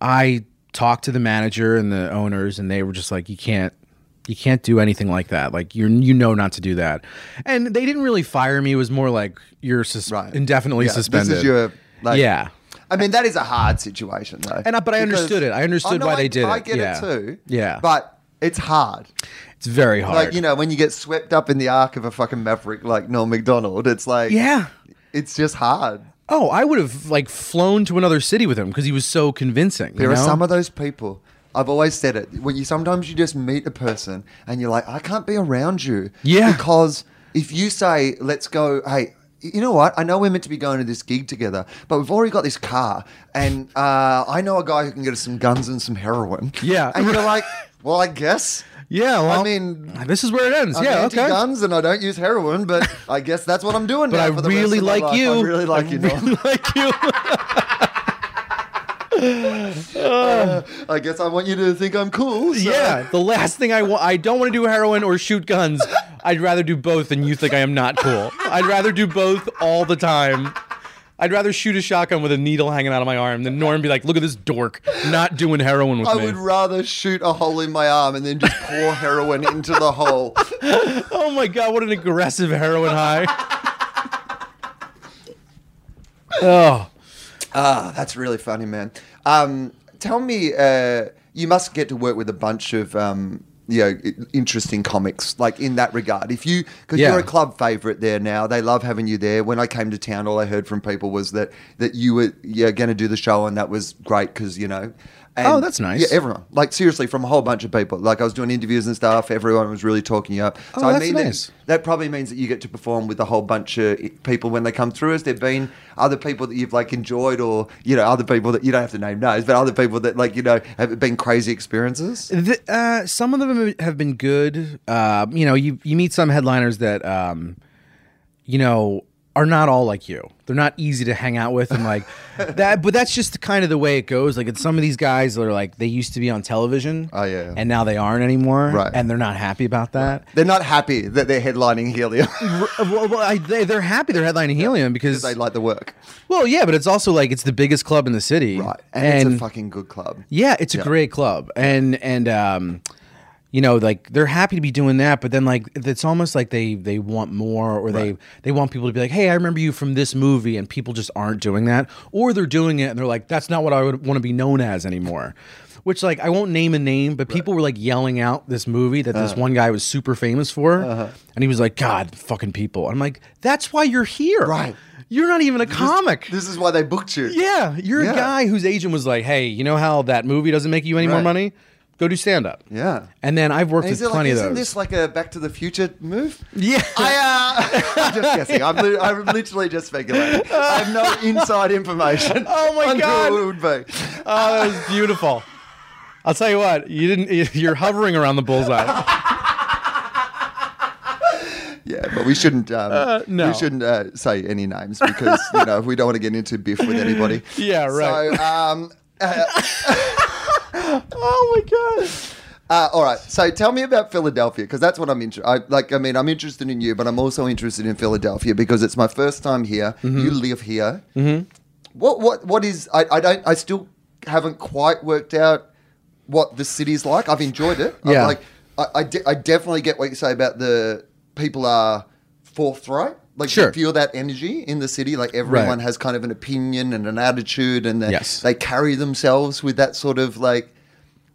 I talked to the manager and the owners, and they were just like, "You can't, you can't do anything like that. Like you're, you know, not to do that." And they didn't really fire me. It was more like you're sus- Right. indefinitely Yeah, suspended. This is your like, yeah. I mean, that is a hard situation, though. And I- but I understood it. I understood Oh, no, why I- they did it. I it. get Yeah. it too. Yeah. but it's hard. It's very hard. Like you know, when you get swept up in the arc of a fucking maverick like Noel Macdonald, it's like yeah. it's just hard. Oh, I would have like flown to another city with him because he was so convincing. There you are some of those people. I've always said it. When you sometimes you just meet a person and you're like, I can't be around you. Yeah. Because if you say, let's go, hey, you know what? I know we're meant to be going to this gig together, but we've already got this car, and uh, I know a guy who can get us some guns and some heroin. Yeah. And you're like, well, I guess. Yeah, well, I mean, uh, this is where it ends. I'm yeah, okay. anti-guns and I don't use heroin, but I guess that's what I'm doing But now I for the rest really of my like life. you. I really like I you, Noel. really like you. Uh, I guess I want you to think I'm cool. so- yeah, the last thing I want, I don't want to do heroin or shoot guns. I'd rather do both than you think I am not cool. I'd rather do both all the time. I'd rather shoot a shotgun with a needle hanging out of my arm than Norm be like, look at this dork not doing heroin with I me. I would rather shoot a hole in my arm and then just pour heroin into the hole. oh my god, what an aggressive heroin high. oh, Ah, that's really funny, man. Um, tell me, uh, you must get to work with a bunch of um, you know interesting comics, like in that regard. If you, because Yeah. you're a club favorite there now, they love having you there. When I came to town, all I heard from people was that that you were yeah going to do the show, and that was great because you know. And, Oh, that's nice. Yeah, everyone. Like seriously, from a whole bunch of people. Like I was doing interviews and stuff. Everyone was really talking you up. So Oh, I that's mean, nice. that, that probably means that you get to perform with a whole bunch of people when they come through. Has there have been other people that you've like enjoyed, or you know, other people that you don't have to name names, but other people that like you know have been crazy experiences? The, uh, some of them have been good. Uh, you know, you you meet some headliners that, um, you know, are not all like you. They're not easy to hang out with, and like that. But that's just kind of the way it goes. Like, it's some of these guys that are like they used to be on television, Oh, yeah. and now they aren't anymore, Right. And they're not happy about that. They're not happy that they're headlining Helium. Well, well I, they, they're happy they're headlining Helium because, they like the work, well, yeah, but it's also like it's the biggest club in the city, right? And, it's a fucking good club. Yeah, it's a great club, and and um, you know, like they're happy to be doing that, but then like it's almost like they they want more, or they they want people to be like, hey, I remember you from this movie, and people just aren't doing that, or they're doing it and they're like, that's not what I would want to be known as anymore. Which like I won't name a name, but people were like yelling out this movie that Uh-huh. this one guy was super famous for, and he was like, God, fucking people. I'm like, that's why you're here, Right. You're not even a comic. This is why they booked you. Yeah, you're Yeah. a guy whose agent was like, "Hey, you know how that movie doesn't make you any more money? Go do stand up." Yeah. And then I've worked with it like, plenty isn't this like a Back to the Future move? yeah. I, uh, I'm just guessing. I'm, li- I'm literally just speculating. I have no inside information. Oh my on who God. it would be. oh, that was beautiful. I'll tell you what, you didn't. You're hovering around the bullseye. Yeah, but we shouldn't. Um, no. We shouldn't uh, say any names because you know we don't want to get into biff with anybody. Yeah, right. So, um, oh my god. uh, all right. So tell me about Philadelphia because that's what I'm interested. Like. I mean, I'm interested in you, but I'm also interested in Philadelphia because it's my first time here. Mm-hmm. You live here. Mm-hmm. What? What? What is? I, I don't. I still haven't quite worked out what the city's like. I've enjoyed it. I'm Yeah. like I, I, de- I definitely get what you say about the people are forthright. Like Sure. you feel that energy in the city. Like everyone Right. has kind of an opinion and an attitude, and they, Yes. they carry themselves with that sort of like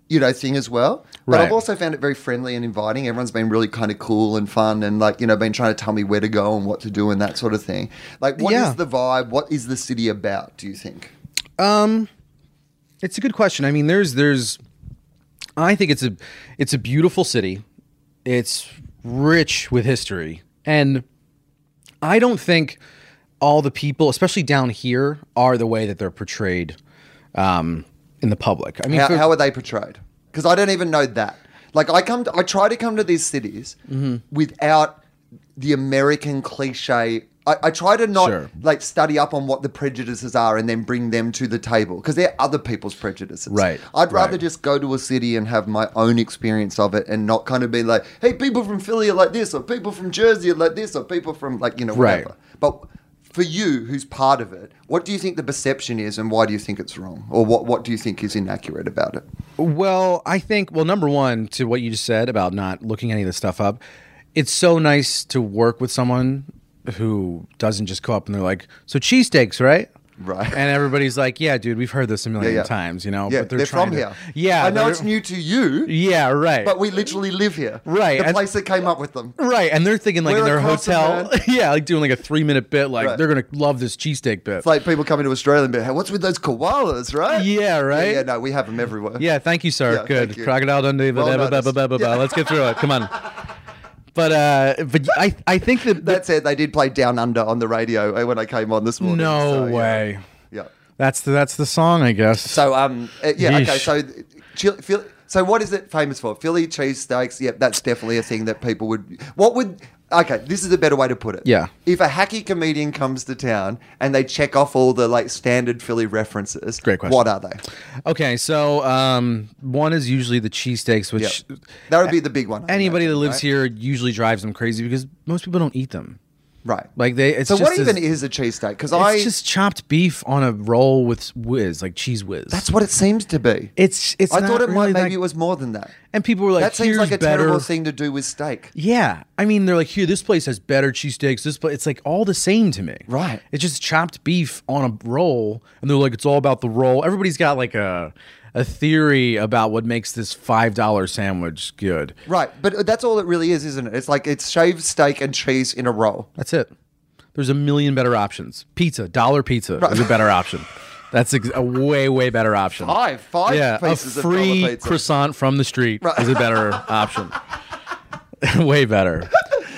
you know thing as well. But I've also found it very friendly and inviting. Everyone's been really kind of cool and fun, and like you know, been trying to tell me where to go and what to do and that sort of thing. Like, what is Yeah. the vibe? What is the city about? Do you think? Um, it's a good question. I mean, there's there's, I think it's a it's a beautiful city. It's rich with history, and I don't think all the people, especially down here, are the way that they're portrayed um, in the public. I mean, How, for- how are they portrayed? Because I don't even know that. Like, I come, to, I try to come to these cities Mm-hmm. without the American cliche. I, I try to not Sure. like study up on what the prejudices are and then bring them to the table because they're other people's prejudices. Right, I'd rather right. just go to a city and have my own experience of it and not kind of be like, hey, people from Philly are like this, or people from Jersey are like this, or people from like you know Right. whatever. But for you, who's part of it, what do you think the perception is, and why do you think it's wrong, or what what do you think is inaccurate about it? Well, I think well, number one, to what you just said about not looking any of this stuff up, it's so nice to work with someone who doesn't just go up and they're like, "So cheesesteaks, right?" Right. And everybody's like, "Yeah, dude, we've heard this a million Yeah, yeah. times, you know." Yeah, but they're, trying from to- here. Yeah, I know it's new to you, Yeah, right. but we literally live here. Right, the and- place that came up with them. Right, and they're thinking like We're in their hotel, yeah, like doing like a three minute bit, like Right. they're gonna love this cheesesteak bit. It's like people coming to Australia and be, hey, what's with those koalas, right? Yeah, right? Yeah, no, we have them everywhere. yeah, thank you, sir. Yeah, Good. you. Crocodile Dundee. Well blah, blah, blah, noticed. blah, blah, blah. Yeah. Let's get through it. Come on. But uh, but I I think that, That said, they did play Down Under on the radio uh, when I came on this morning. no so, way. Yeah. That's the that's the song, I guess. So um uh, yeah okay so Phil- so what is it famous for? Philly cheesesteaks. Yep, that's definitely a thing that people would. What would? Okay, this is a better way to put it. Yeah. If a hacky comedian comes to town and they check off all the like standard Philly references, Great question. What are they? Okay, so um, one is usually the cheesesteaks, which Yep. That would be the big one. I anybody that lives right? here usually drives them crazy because most people don't eat them. Right? Like they, it's so what even is a cheesesteak? Because It's I just chopped beef on a roll with whiz, like cheese whiz. that's what it seems to be. it's. It's. I thought it really might maybe that- it was more than that. And people were like, that seems like a better. terrible thing to do with steak. Yeah, I mean, they're like, here, this place has better cheesesteaks. This place, it's like all the same to me. Right. It's just chopped beef on a roll, and they're like, it's all about the roll. Everybody's got like a a theory about what makes this five dollar sandwich good. Right, but that's all it really is, isn't it? It's like it's shaved steak and cheese in a roll. That's it. There's a million better options. Pizza, dollar pizza is a better option. That's ex- a way, way better option. Five, five yeah, a free croissant from the street is a better option. way better.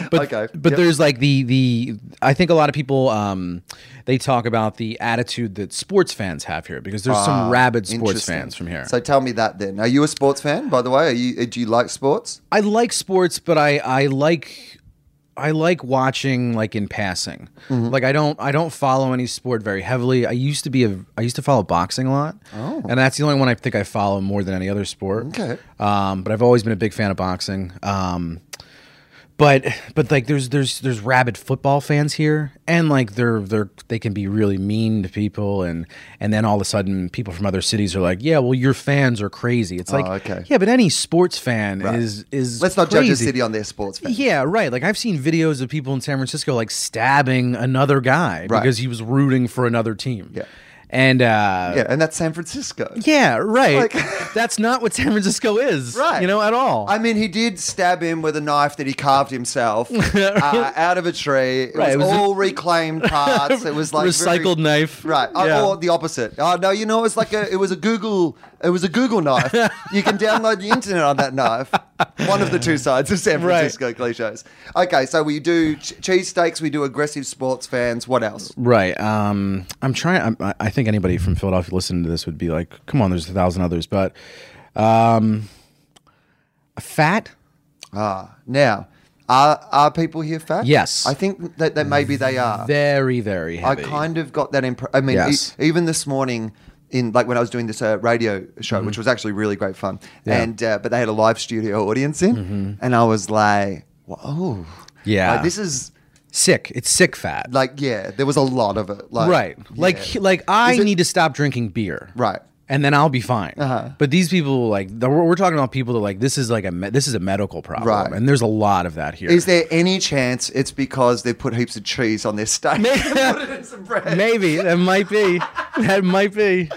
But, Okay, but yep. there's like the the I think a lot of people um they talk about the attitude that sports fans have here because there's some rabid sports Ah, fans from here. So tell me that then. Are you a sports fan, by the way? Are you? Do you like sports? I like sports, but I I like I like watching like in passing. Mm-hmm. Like I don't I don't follow any sport very heavily. I used to be a I used to follow boxing a lot. Oh. And that's the only one I think I follow more than any other sport. Okay. Um, but I've always been a big fan of boxing. Um, but but like there's there's there's rabid football fans here and like they're they're they can be really mean to people and and then all of a sudden people from other cities are like yeah well your fans are crazy it's like Oh, okay. yeah but any sports fan is is Let's not judge a city on their sports fans. Yeah, right. Like I've seen videos of people in San Francisco like stabbing another guy Right. because he was rooting for another team. Yeah. And uh Yeah, and that's San Francisco. yeah, right. Like- That's not what San Francisco is. Right. You know, at all. I mean, he did stab him with a knife that he carved himself uh, out of a tree. It Right, was, it was a- all reclaimed parts. It was like Recycled very- knife. Right. Oh, Yeah. Or the opposite. Oh no, you know, it was like a it was a Google it was a Google knife. you can download the internet on that knife. One of the two sides of San Right. Francisco cliches. Okay, so we do ch- cheesesteaks, we do aggressive sports fans. What else? Right. Um, I'm trying. I, I think anybody from Philadelphia listening to this would be like, "Come on, there's a thousand others." But, um, fat. Ah, now, are are people here fat? Yes. I think that, that maybe they are. Very, very I kind of got that impression. I mean, Yes. e- even this morning, in like when I was doing this uh, radio show, which was actually really great fun, Mm-hmm. Yeah. and uh, but they had a live studio audience in, and I was like, "Whoa, Yeah. like, this is sick. It's sick fat. like, yeah, there was a lot of it, like, right. Like yeah. like I it- need to stop drinking beer. right." And then I'll be fine. Uh-huh. But these people, like, the, we're, talking about people that like this is like a me- this is a medical problem, Right. and there's a lot of that here. Is there any chance it's because they put heaps of cheese on their steak? put it in some bread. Maybe that might be. That might be.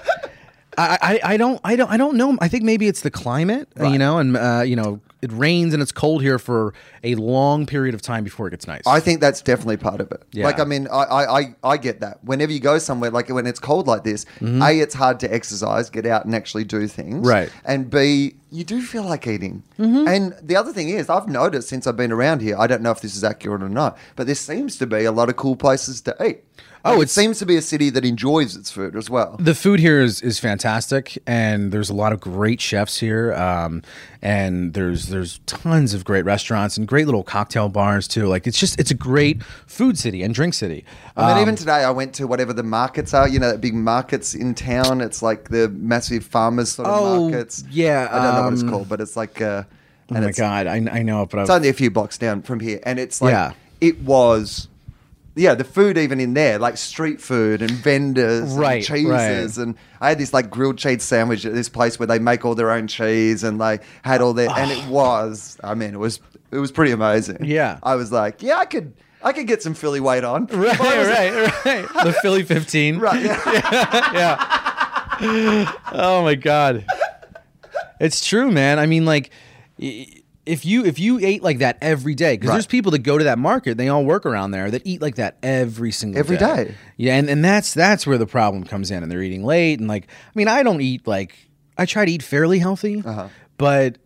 I, I, I don't I don't I don't know. I think maybe it's the climate, uh, you know, and uh, you know it rains and it's cold here for a long period of time before it gets nice. I think that's definitely part of it. Yeah. Like, I mean, I, I, I, get that. Whenever you go somewhere, like when it's cold like this, A, it's hard to exercise, get out and actually do things. Mm-hmm. Right. Mm-hmm. And B, you do feel like eating. And the other thing is, I've noticed since I've been around here, I don't know if this is accurate or not, but there seems to be a lot of cool places to eat. Oh, it seems to be a city that enjoys its food as well. the food here is, is fantastic, and there's a lot of great chefs here, um, and there's there's tons of great restaurants and great little cocktail bars too. Like it's just it's a great food city and drink city. I mean, Um, even today, I went to whatever the markets are. You know, that big markets in town. It's like the massive farmers sort of Oh, markets. yeah, I don't know what it's um, called, but it's like. Uh, oh my god, I, I know, but It's I've, only a few blocks down from here, and it's like Yeah. it was yeah, the food even in there, like street food and vendors Right, and cheeses. right. And I had this like grilled cheese sandwich at this place where they make all their own cheese and like had all their, and it was, I mean, it was, it was pretty amazing. Yeah. I was like, yeah, I could, I could get some Philly weight on. Right, But right, right. The Philly 15. Right. Yeah. Oh my god. It's true, man. I mean, like, if you if you ate like that every day, because Right. there's people that go to that market, they all work around there that eat like that every single Every day. day. Yeah, and, and that's that's where the problem comes in, and they're eating late, and like, I mean, I don't eat like I try to eat fairly healthy, Uh-huh. but.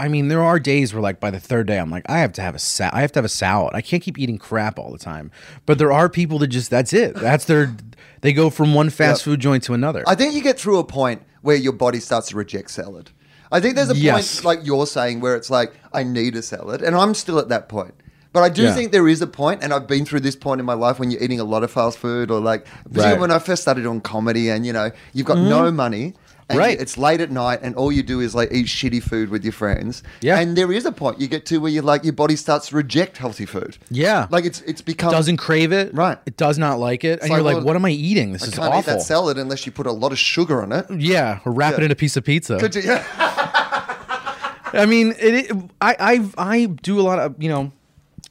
I mean, there are days where, like, by the third day, I'm like, I have to have a sa- I have to have a salad. I can't keep eating crap all the time. But there are people that just that's it. That's their. They go from one fast Yep. food joint to another. I think you get through a point where your body starts to reject salad. I think there's a Yes. point, like you're saying, where it's like, I need a salad. And I'm still at that point. But I do Yeah. think there is a point, and I've been through this point in my life when you're eating a lot of fast food, or like, Right. Mm-hmm. when I first started doing comedy, and you know, you've got no money. And Right. It's late at night, and all you do is like eat shitty food with your friends. Yeah. And there is a point you get to where you like your body starts to reject healthy food. Yeah. Like it's it's become doesn't crave it. Right. It does not like it. and like, you're like, well, what am I eating? This I is can't eat awful. that salad unless you put a lot of sugar on it. yeah. Or wrap it in a piece of pizza. Could you? Yeah. I mean, it, it, I, I, I do a lot of, you know,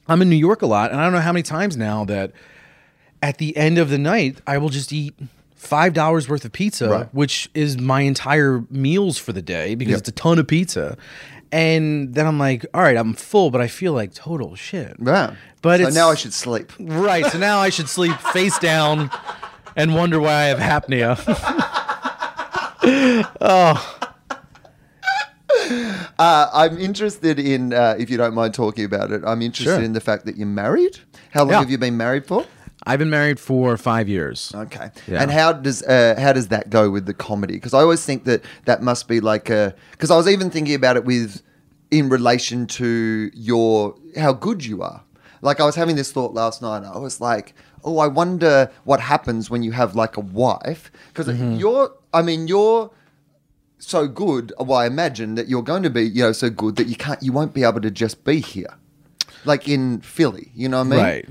I'm in New York a lot, and I don't know how many times now that at the end of the night, I will just eat five dollars worth of pizza, Right. which is my entire meals for the day because Yep. it's a ton of pizza. And then I'm like, all right, I'm full, but I feel like total shit. Yeah. But so now I should sleep. Right. So now I should sleep face down and wonder why I have apnea. Oh. Uh, I'm interested in, uh, if you don't mind talking about it, I'm interested Sure. in the fact that you're married. How long Yeah. have you been married for? I've been married for five years. Okay. Yeah. And how does uh, how does that go with the comedy? Because I always think that that must be like a. Because I was even thinking about it with in relation to your how good you are. Like I was having this thought last night. I was like, oh, I wonder what happens when you have like a wife. Because Mm-hmm. you're, I mean, you're so good. Well, I imagine that you're going to be, you know, so good that you can't, you won't be able to just be here, like in Philly. You know what I mean? Right.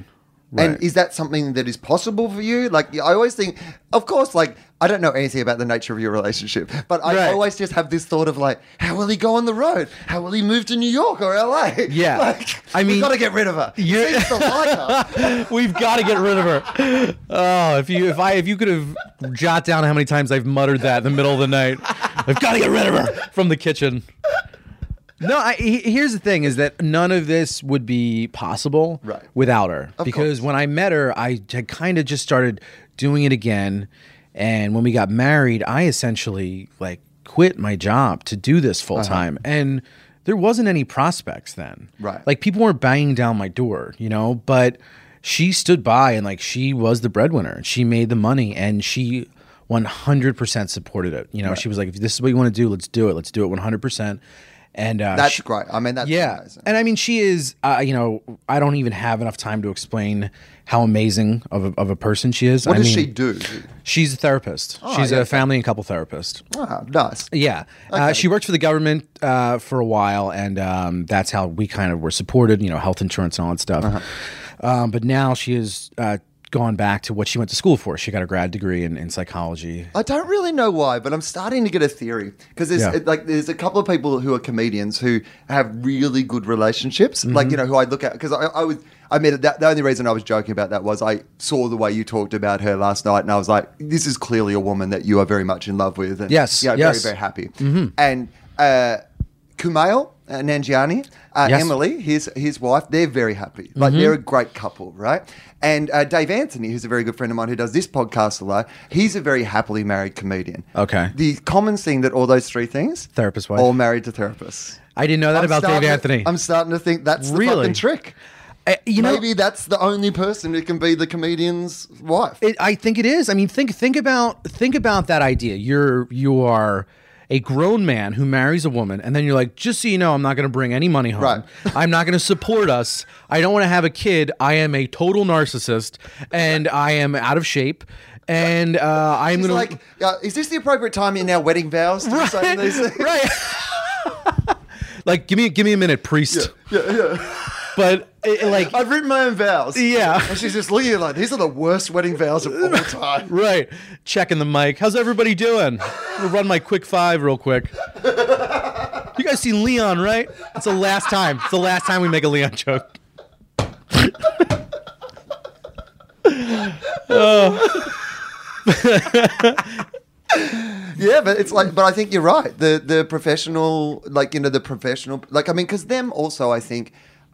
And is that something that is possible for you? Like, I always think, of course, like, I don't know anything about the nature of your relationship, but I Right. always just have this thought of like, how will he go on the road? How will he move to New York or LA? Yeah. Like, I mean, we've got to get rid of her. You're- like. We've got to get rid of her. Oh, if you if I if you could have jot down how many times I've muttered that in the middle of the night, I've got to get rid of her from the kitchen. No, I, he- here's the thing: is that none of this would be possible Right. without her. Of because course. when I met her, I had kind of just started doing it again, and when we got married, I essentially like quit my job to do this full uh-huh. time, and there wasn't any prospects then. Right. Like people weren't banging down my door, you know, but she stood by and like she was the breadwinner she made the money and she 100% supported it. You know, she was like, if this is what you want to do, let's do it. Let's do it 100%. And uh, That's she- great. I mean, that's yeah. amazing. And I mean, she is, uh, you know, I don't even have enough time to explain how amazing of a, of a person she is. what I does mean, she do? She's a therapist. she's yeah, a family and couple therapist. Ah, nice. Yeah, uh, she worked for the government uh, for a while, and um, that's how we kind of were supported. You know, health insurance and all that stuff. Uh-huh. Um, but now she is uh, gone back to what she went to school for. She got a grad degree in, in psychology. I don't really know why, but I'm starting to get a theory because there's Yeah. like there's a couple of people who are comedians who have really good relationships, like you know who I look at because I, I was I mean that the only reason I was joking about that was I saw the way you talked about her last night and I was like, this is clearly a woman that you are very much in love with, and Yes, yeah, yes. very very happy, and. uh Kumail uh, Nanjiani, uh, Yes. Emily, his his wife, they're very happy. Like they're a great couple, right? And uh, Dave Anthony, who's a very good friend of mine who does this podcast a lot, he's a very happily married comedian. Okay. The common thing that all those three things, Therapist wife. all married to therapists. I didn't know that I'm about Dave to- Anthony. I'm starting to think that's the fucking trick. Uh, you know, Maybe that's the only person who can be the comedian's wife. It, I think it is. I mean, think think about think about that idea. You're you are a grown man who marries a woman, and then you're like, just so you know, I'm not going to bring any money home. Right. I'm not going to support us. I don't want to have a kid. I am a total narcissist, and I am out of shape. And uh, I'm going like, uh, is this the appropriate time in our wedding vows to saying these things? right. like, give me give me a minute, priest. Yeah. yeah. yeah. but it, like I've written my own vows. Yeah. And she's just looking at like, these are the worst wedding vows of all time. right, checking the mic. How's everybody doing? We'll run my quick five real quick. You guys seen Leon, right? It's the last time. It's the last time we make a Leon joke. Yeah, but it's like, but I think you're right. The the professional, like you know, the professional, like I mean, because them also, I think,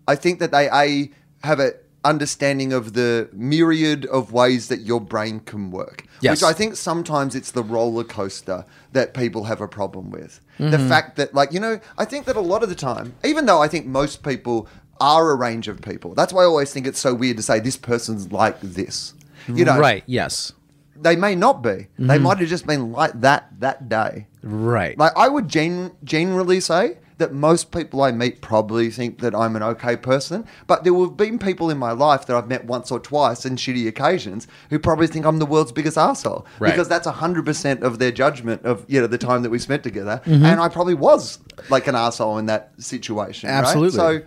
I think that they a have a understanding of the myriad of ways that your brain can work. Yes. Which I think sometimes it's the roller coaster that people have a problem with. The Mm-hmm. fact that, like, you know, I think that a lot of the time, even though I think most people are a range of people, that's why I always think it's so weird to say this person's like this. You know, right? Yes. they may not be. Mm-hmm. They might have just been like that that day. Right. Like I would gen- generally say that most people I meet probably think that I'm an okay person, but there have been people in my life that I've met once or twice in shitty occasions who probably think I'm the world's biggest asshole Right. because that's hundred percent of their judgment of you know the time that we spent together, Mm-hmm. and I probably was like an asshole in that situation. right? Absolutely. So.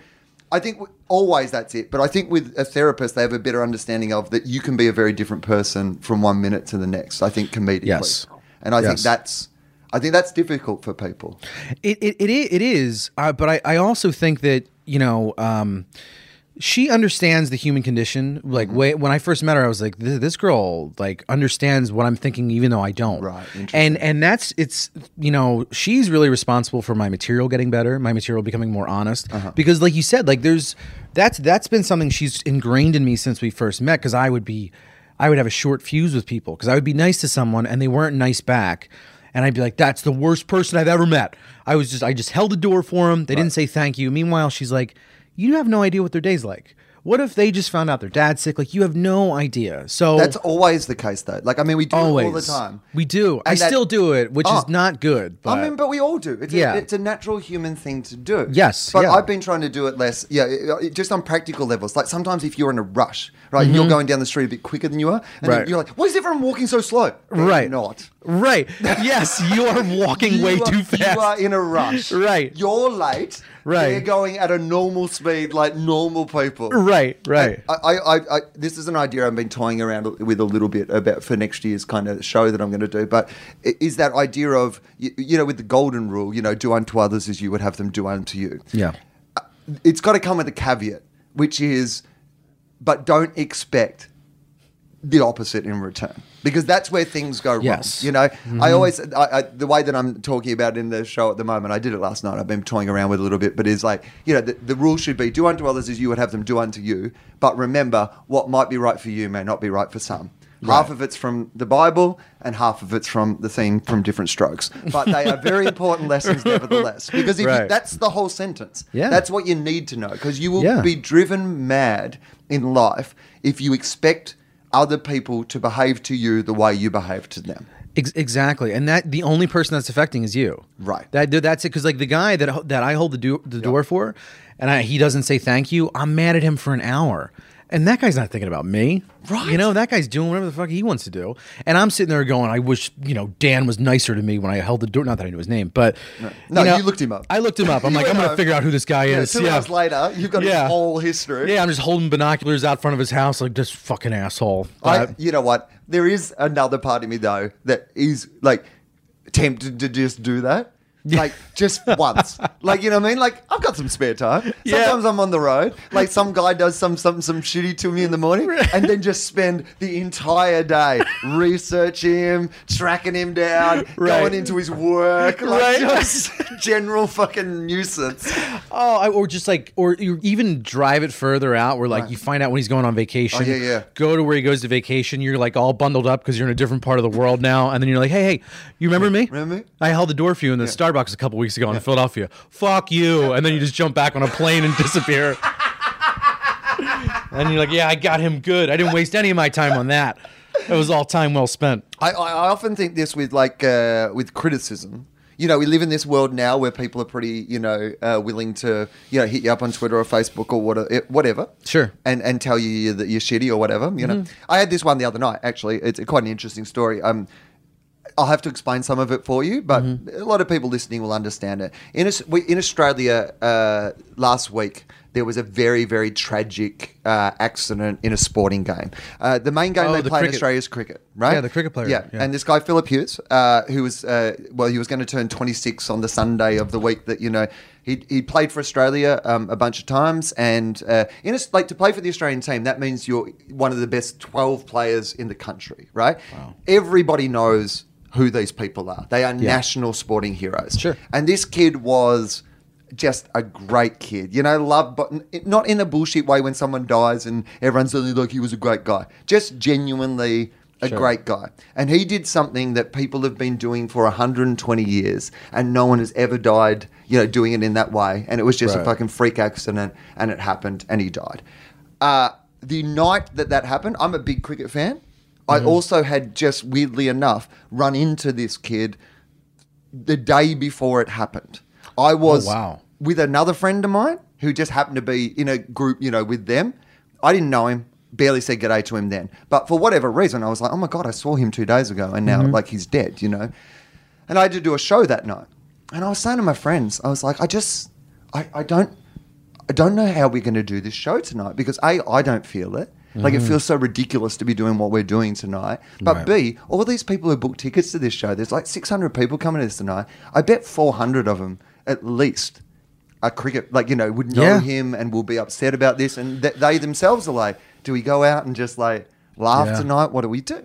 I think always that's it. But I think with a therapist, they have a better understanding of that you can be a very different person from one minute to the next. I think comedically, Yes. and I think that's, I think that's difficult for people. It it it, it is, uh, but I, I also think that you know um, she understands the human condition. Like Mm-hmm. way, when I first met her, I was like, this, this girl like understands what I'm thinking, even though I don't. Right. And and that's it's you know she's really responsible for my material getting better, my material becoming more honest. Uh-huh. Because like you said, like there's that's that's been something she's ingrained in me since we first met. Because I would be. I would have a short fuse with people because I would be nice to someone and they weren't nice back. And I'd be like, that's the worst person I've ever met. I was just, I just held the door for them. They didn't say thank you. Meanwhile, she's like, you have no idea what their day's like. What if they just found out their dad's sick? Like, you have no idea. So That's always the case, though. Like, I mean, we do always it all the time. We do. I that- still do it, which Oh. is not good. But I mean, but we all do. It's, Yeah. a, it's a natural human thing to do. Yes, But yeah. I've been trying to do it less. Yeah, it- it- just on practical levels. Like sometimes if you're in a rush, right, you're going down the street a bit quicker than you are, and Mm-hmm. Right. you're like, why is everyone walking so slow? They're Right. Not. right. yes, you are walking way are- too fast. You are in a rush. Right. You're late. Right. They're going at a normal speed like normal people. right, right. I, I, I, I, this is an idea I've been toying around with a little bit about for next year's kind of show that I'm going to do. But is that idea of you, you know with the golden rule, you know, do unto others as you would have them do unto you. yeah. Uh, it's got to come with a caveat, which is, but don't expect the opposite in return because that's where things go wrong. You know, I mm-hmm. always I, I, the way that I'm talking about in the show at the moment. I did it last night. I've been toying around with it a little bit, but is like you know the, the rule should be do unto others as you would have them do unto you. But remember, what might be right for you may not be right for some. Half of it's from the Bible, and half of it's from the theme from Diff'rent Strokes. But they are very important lessons, nevertheless, because if you, that's the whole sentence. Yeah. That's what you need to know, because you will Yeah. be driven mad in life if you expect other people to behave to you the way you behave to them. Exactly, and that the only person that's affecting is you. Right. That that's it. Because like the guy that that I hold the, do- the door for, and I, he doesn't say thank you. I'm mad at him for an hour, and that guy's not thinking about me. Right. You know that guy's doing whatever the fuck he wants to do, and I'm sitting there going, I wish you know Dan was nicer to me when I held the door. Not that I knew his name, but No, know, you looked him up. I looked him up. I'm like, I'm gonna figure out who this guy Yeah, is. two yeah. hours later, you've got Yeah. his whole history. Yeah, I'm just holding binoculars out front of his house, like this fucking asshole. I, you know what? There is another part of me though that is like tempted to just do that. Like just once, like you know what I mean. Like I've got some spare time. Yeah. Sometimes I'm on the road. Like some guy does some some some shitty to me in the morning, and then just spend the entire day researching him, tracking him down, Right. going into his work, like Right. just general fucking nuisance. Oh, I, or just like, or you even drive it further out, where like you find out when he's going on vacation. Oh, yeah, yeah. Go to where he goes to vacation. You're like all bundled up because you're in a different part of the world now, and then you're like, hey, hey, you remember me? Remember me? I held the door for you in the Starbucks a couple weeks ago in Philadelphia. Fuck you, and then you just jump back on a plane and disappear. and you're like, yeah, I got him good. I didn't waste any of my time on that. It was all time well spent. I, I I often think this with like uh, with criticism. You know, we live in this world now where people are pretty, you know, uh, willing to, you know, hit you up on Twitter or Facebook or whatever, whatever. Sure. And and tell you that you're shitty or whatever. You know, I had this one the other night. Actually, it's quite an interesting story. Um, I'll have to explain some of it for you, but Mm-hmm. a lot of people listening will understand it. In in Australia uh, last week, there was a very very tragic uh, accident in a sporting game. Uh, the main game Oh, they the play in cricket. Australia is cricket, right? Yeah, the cricket player, Yeah, yeah. and this guy Philip Hughes, uh, who was uh, well, he was going to turn 26 on the Sunday of the week that you know he he played for Australia um, a bunch of times, and uh, in a, like to play for the Australian team, that means you're one of the best 12 players in the country, right? Everybody knows who these people are. They are national sporting heroes. Sure. And this kid was just a great kid. You know, love, but not in a bullshit way when someone dies and everyone's suddenly like he was a great guy. Just genuinely a Sure. great guy. And he did something that people have been doing for 120 years and no one has ever died, you know, doing it in that way. And it was just a fucking freak accident and it happened and he died. Uh, the night that that happened, I'm a big cricket fan. I Mm-hmm. also had just weirdly enough run into this kid the day before it happened. I was Oh, wow. with another friend of mine who just happened to be in a group, you know, with them. I didn't know him, barely said g'day to him then. But for whatever reason, I was like, oh my God, I saw him two days ago and Mm-hmm. now like he's dead, you know? And I had to do a show that night. And I was saying to my friends, I was like, I just, I, I don't, I don't know how we're going to do this show tonight because A, I don't feel it. Like it mm. feels so ridiculous to be doing what we're doing tonight. But. B, all these people who book tickets to this show, there's like 600 people coming to this tonight. I bet 400 of them at least are cricket, like, you know, would know Yeah. him and will be upset about this. And th- they themselves are like, do we go out and just like laugh Yeah. tonight? What do we do?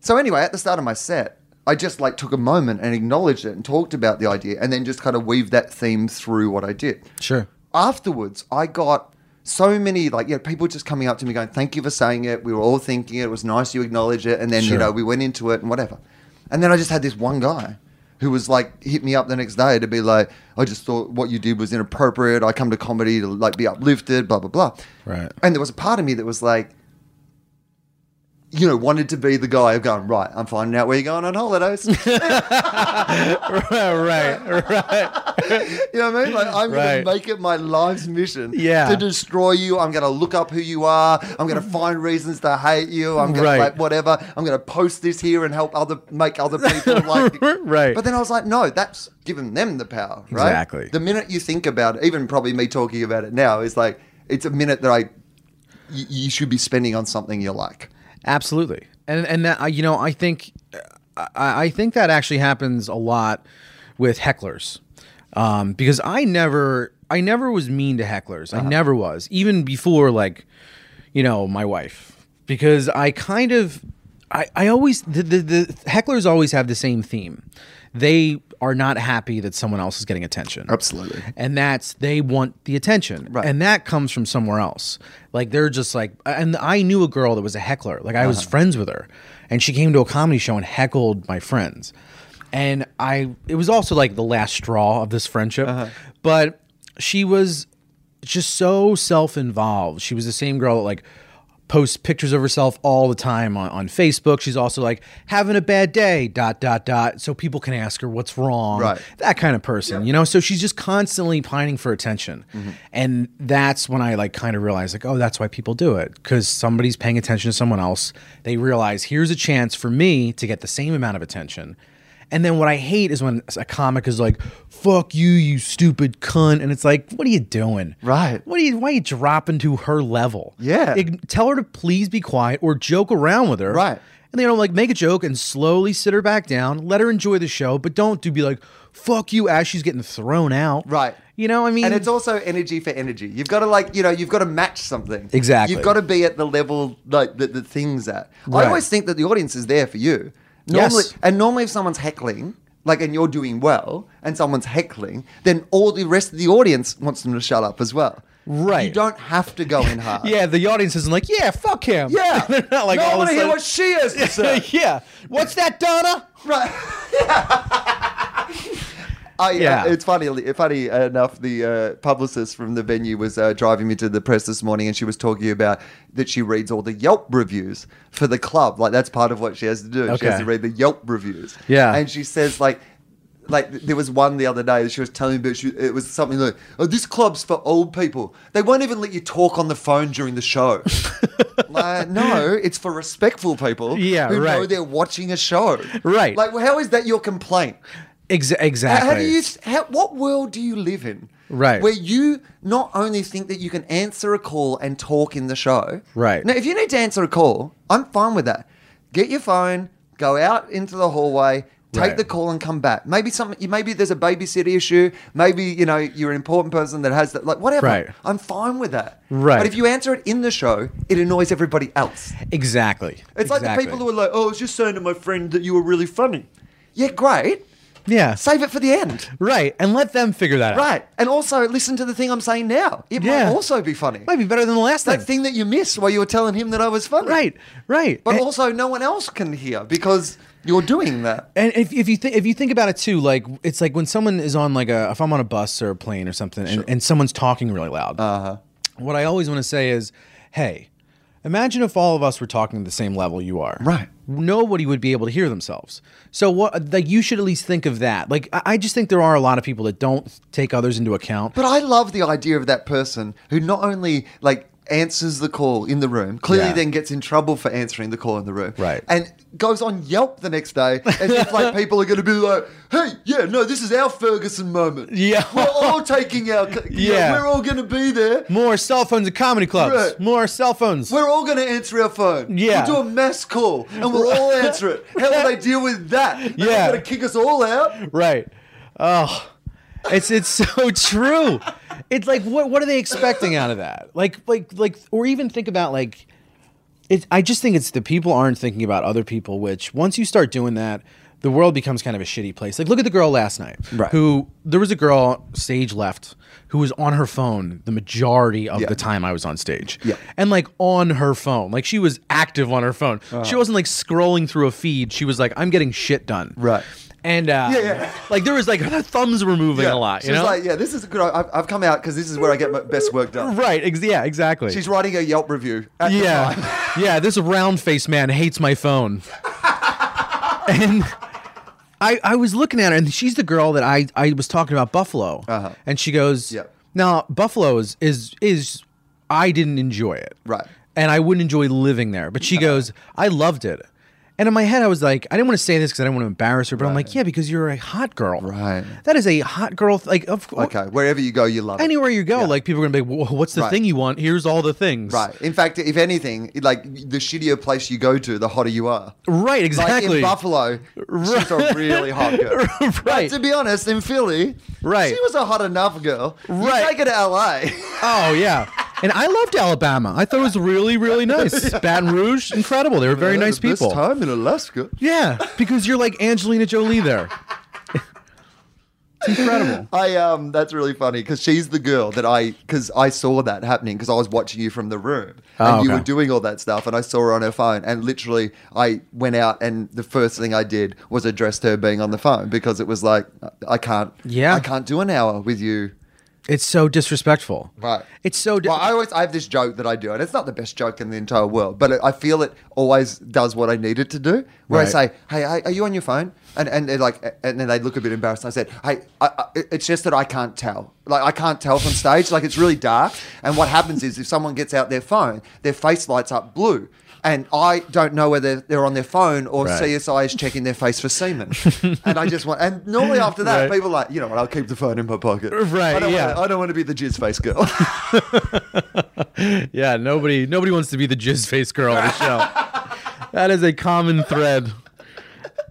So anyway, at the start of my set, I just like took a moment and acknowledged it and talked about the idea and then just kind of weaved that theme through what I did. Sure. Afterwards, I got so many like you know people just coming up to me going, "Thank you for saying it. We were all thinking it. It was nice you acknowledge it." And then you know we went into it and whatever. And then I just had this one guy who was like hit me up the next day to be like, "I just thought what you did was inappropriate. I come to comedy to like be uplifted, blah blah blah." Right. And there was a part of me that was like, you know, wanted to be the guy of going, right, I'm finding out where you're going on holidays. right, right. Right. You know what I mean? Like, I'm going to make it my life's mission Yeah. to destroy you. I'm going to look up who you are. I'm going to find reasons to hate you. I'm going Right. to, like, whatever. I'm going to post this here and help other, make other people like. Right. But then I was like, no, that's giving them the power, right? Exactly. The minute you think about it, even probably me talking about it now, is like, it's a minute that I, you, you should be spending on something you like. Absolutely, and and that uh, you know I think I, I think that actually happens a lot with hecklers, um, because I never I never was mean to hecklers. I never was, even before like, you know, my wife, because I kind of I I always the the, the hecklers always have the same theme. They are not happy that someone else is getting attention. Absolutely. And that's they want the attention. Right. And that comes from somewhere else. Like they're just like and I knew a girl that was a heckler. Like I was uh-huh. friends with her. And she came to a comedy show and heckled my friends. And I it was also like the last straw of this friendship. Uh-huh. But she was just so self-involved. She was the same girl that like posts pictures of herself all the time on, on Facebook. She's also like having a bad day, dot dot dot, so people can ask her what's wrong. Right. That kind of person, you know. So she's just constantly pining for attention, Mm-hmm. and that's when I like kind of realized like, oh, that's why people do it because somebody's paying attention to someone else. They realize here's a chance for me to get the same amount of attention. And then what I hate is when a comic is like, "Fuck you, you stupid cunt," and it's like, "What are you doing? Right. What are you? Why are you dropping to her level? Yeah. Ig- tell her to please be quiet or joke around with her. Right. And then you know, like make a joke and slowly sit her back down. Let her enjoy the show, but don't do be like, "Fuck you," as she's getting thrown out. Right. You know, I mean, And it's also energy for energy. You've got to like, you know, you've got to match something. Exactly. You've got to be at the level like that the thing's at. I always think that the audience is there for you. Normally, Yes. and normally if someone's heckling, like, and you're doing well, and someone's heckling, then all the rest of the audience wants them to shut up as well. Right. You don't have to go in hard. yeah, the audience isn't like, "Yeah, fuck him." Yeah. they're not like, no, I want to hear what she has to say. yeah. What's that, Donna? Right. I, Yeah. uh, it's funny. Funny enough, the uh, publicist from the venue was uh, driving me to the press this morning, and she was talking about that she reads all the Yelp reviews for the club. Like that's part of what she has to do. She has to read the Yelp reviews. Yeah. and she says like like there was one the other day that she was telling me about. She, it was something like, "Oh, this club's for old people. They won't even let you talk on the phone during the show." like, no, it's for respectful people. Yeah, who know they're watching a show. Right. Like, how is that your complaint? How- exactly. How do you? How, what world do you live in? Right. Where you not only think that you can answer a call and talk in the show. Right. Now, if you need to answer a call, I'm fine with that. Get your phone, go out into the hallway. Take Right. the call and come back. Maybe something. Maybe there's a babysitter issue. Maybe you know you're an important person that has that. Like whatever. Right. I'm fine with that. Right. But if you answer it in the show, it annoys everybody else. exactly. It's like the people who are like, "Oh, I was just saying to my friend that you were really funny." Yeah, great. Yeah, Save it for the end. right, and let them figure that out. Right. And also listen to the thing I'm saying now. It Yeah. might also be funny. Might be better than the last thing. that thing. that you missed while you were telling him that I was funny. Right, right. But and, also no one else can hear because you're doing that. and if, if you think if you think about it too, like it's like when someone is on like a if I'm on a bus or a plane or something, and, and someone's talking really loud. Uh-huh. What I always want to say is, hey, imagine if all of us were talking at the same level you are. Right. Nobody would be able to hear themselves. So what? Like you should at least think of that. Like I, just think there are a lot of people that don't take others into account. But I love the idea of that person who not only like answers the call in the room, clearly Yeah. then gets in trouble for answering the call in the room. Right. And goes on Yelp the next day as if like people are gonna be like, hey, yeah, no, this is our Ferguson moment. Yeah. We're all taking our yeah, Yeah. we're all gonna be there. More cell phones at comedy clubs. Right. More cell phones. We're all going to answer our phone. Yeah. We'll do a mass call and we'll all answer it. How will they deal with that? They're Yeah. going to kick us all out. Right. Oh, it's it's so true. It's like what what are they expecting out of that? Like like like or even think about like it I just think it's the people aren't thinking about other people which once you start doing that the world becomes kind of a shitty place. Like look at the girl last night Right. who there was a girl stage left who was on her phone the majority of Yeah. the time I was on stage. Yeah. And like on her phone. Like she was active on her phone. Uh-huh. She wasn't like scrolling through a feed. She was like I'm getting shit done. Right. And uh, Yeah, yeah. like there was like her thumbs were moving a lot. She's You know, like, yeah, this is good. I've, I've come out because this is where I get my best work done. right? Ex- yeah, exactly. She's writing a Yelp review. At the yeah, time. yeah. This round faced man hates my phone, and I I was looking at her, and she's the girl that I I was talking about Buffalo, Uh-huh. and she goes, Yep. Now Buffalo is is is I didn't enjoy it, Right. and I wouldn't enjoy living there, but she goes, I loved it. And in my head, I was like, I didn't want to say this because I didn't want to embarrass her, but I'm like, yeah, because you're a hot girl. Right. That is a hot girl. th- Like, of course. Okay, wherever you go, you love it. Anywhere you go, Yeah. like people are gonna be, like, "Wha- "What's the Right. thing you want? Here's all the things." Right. In fact, if anything, like the shittier place you go to, the hotter you are. Right. Like Exactly. in Buffalo, she's a really hot girl. But right. to be honest, in Philly, Right. she was a hot enough girl. Right. You take her to LA. Oh yeah. And I loved Alabama. I thought it was really, really nice. Baton Rouge, incredible. They were very nice The best people. time in Alaska. Yeah, because you're like Angelina Jolie there. it's incredible. I um, that's really funny because she's the girl that I because I saw that happening because I was watching you from the room and Oh, you okay. were doing all that stuff and I saw her on her phone and literally I went out and the first thing I did was address her being on the phone because it was like I can't Yeah. I can't do an hour with you It's so disrespectful. Right. It's so. Di- Well, I always I have this joke that I do, and it's not the best joke in the entire world, but it, I feel it always does what I need it to do. Where I say, "Hey, are are you on your phone?" And and they're like, and then they look a bit embarrassed. And I said, "Hey, I, I, it's just that I can't tell. Like I can't tell from stage. Like it's really dark. And what happens is if someone gets out their phone, their face lights up blue." And I don't know whether they're on their phone or Right. CSI is checking their face for semen. and I just want, and normally after that, Right. people are like, you know what, I'll keep the phone in my pocket. Right, I don't yeah. Wanna, I don't want to be the jizz face girl. yeah, nobody, nobody wants to be the jizz face girl on the show. that is a common thread.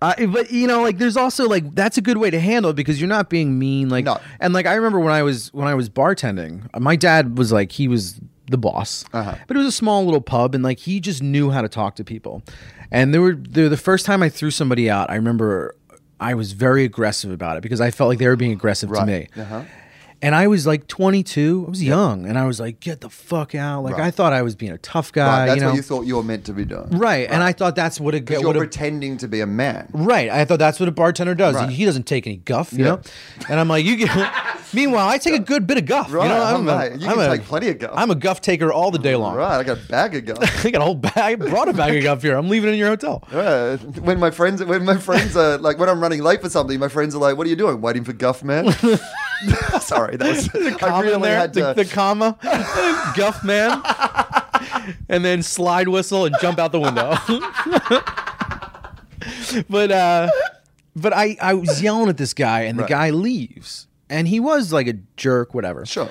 Uh, but you know, like, there's also like that's a good way to handle it because you're not being mean. Like, No. and like I remember when I was when I was bartending, my dad was like he was the boss, Uh-huh. but it was a small little pub, and like he just knew how to talk to people. And there were the, the first time I threw somebody out, I remember I was very aggressive about it because I felt like they were being aggressive to me. Uh-huh. And I was like 22. I was young, and I was like, "Get the fuck out!" Like Right. I thought I was being a tough guy. Right, that's you know? what you thought you were meant to be doing. right. And I thought that's what Because you're a- pretending to be a man. Right. I thought that's what a bartender does. Right. He, doesn't take any guff, you Yeah. know. And I'm like, you get. Meanwhile, I take a good bit of guff. Right, You know, I'm a, mate, you I'm can a- take plenty of guff. I'm a guff taker all the day long. Right, I got a bag of guff. I got a whole bag. I brought a bag of guff here. I'm leaving it in your hotel. Yeah, when my friends, when my friends are like, when I'm running late for something, my friends are like, "What are you doing? Waiting for Guff, man?" Sorry, that was I Comma really there, had the, the comma, guff man, and then slide whistle and jump out the window. but uh, but I I was yelling at this guy, and the Right. guy leaves, and he was like a jerk, whatever. sure.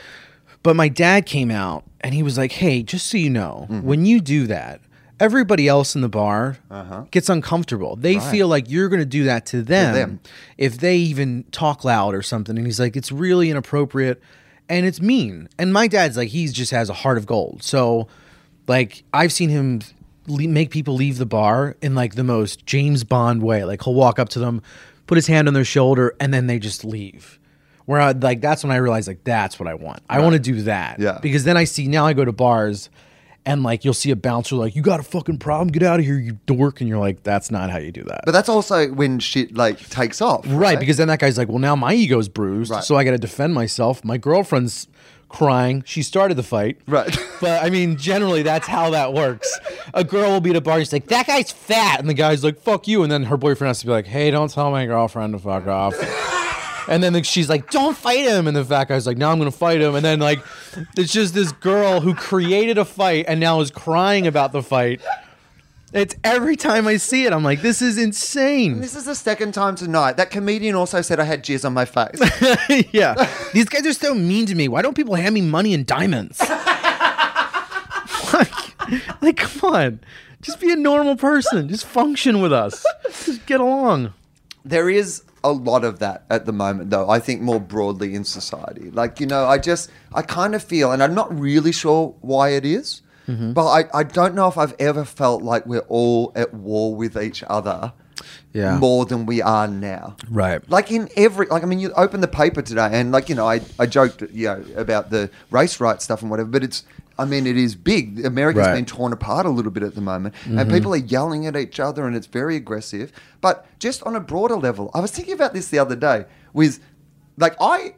But my dad came out and he was like, "Hey, just so you know, Mm-hmm. when you do that, everybody else in the bar Uh-huh. gets uncomfortable. They feel like you're going to do that to them, them. if they even talk loud or something." And he's like, "It's really inappropriate and it's mean." And my dad's like, he just has a heart of gold. So, like, I've seen him le- make people leave the bar in like the most James Bond way. Like, he'll walk up to them, put his hand on their shoulder, and then they just leave. Where I like that's when I realized like that's what I want. I want to do that. Yeah. Because then I see now I go to bars and like you'll see a bouncer like, You got a fucking problem, get out of here, you dork, and you're like, That's not how you do that. But that's also when shit like takes off, right, because then that guy's like, Well now my ego's bruised, Right. so I gotta defend myself. My girlfriend's crying. She started the fight. Right. But I mean, generally that's how that works. A girl will be at a bar, and she's like, That guy's fat, and the guy's like, Fuck you, and then her boyfriend has to be like, Hey, don't tell my girlfriend to fuck off. And then she's like, "Don't fight him," and the fat guy's like, "Now I'm gonna fight him." And then like, it's just this girl who created a fight and now is crying about the fight. It's every time I see it, I'm like, "This is insane." This is the second time tonight. That comedian also said I had jizz on my face. yeah, these guys are so mean to me. Why don't people hand me money and diamonds? like, like, come on, just be a normal person. Just function with us. Just get along. there is a lot of that at the moment though i think more broadly in society like you know i just i kind of feel and i'm not really sure why it is, Mm-hmm. but I, I don't know if i've ever felt like we're all at war with each other Yeah. more than we are now Right. like in every like i mean you open the paper today and like you know i, I joked you know about the race rights stuff and whatever but it's i mean it is big america's Right. Mm-hmm. been torn apart a little bit at the moment and people are yelling at each other and it's very aggressive but just on a broader level i was thinking about this the other day with like i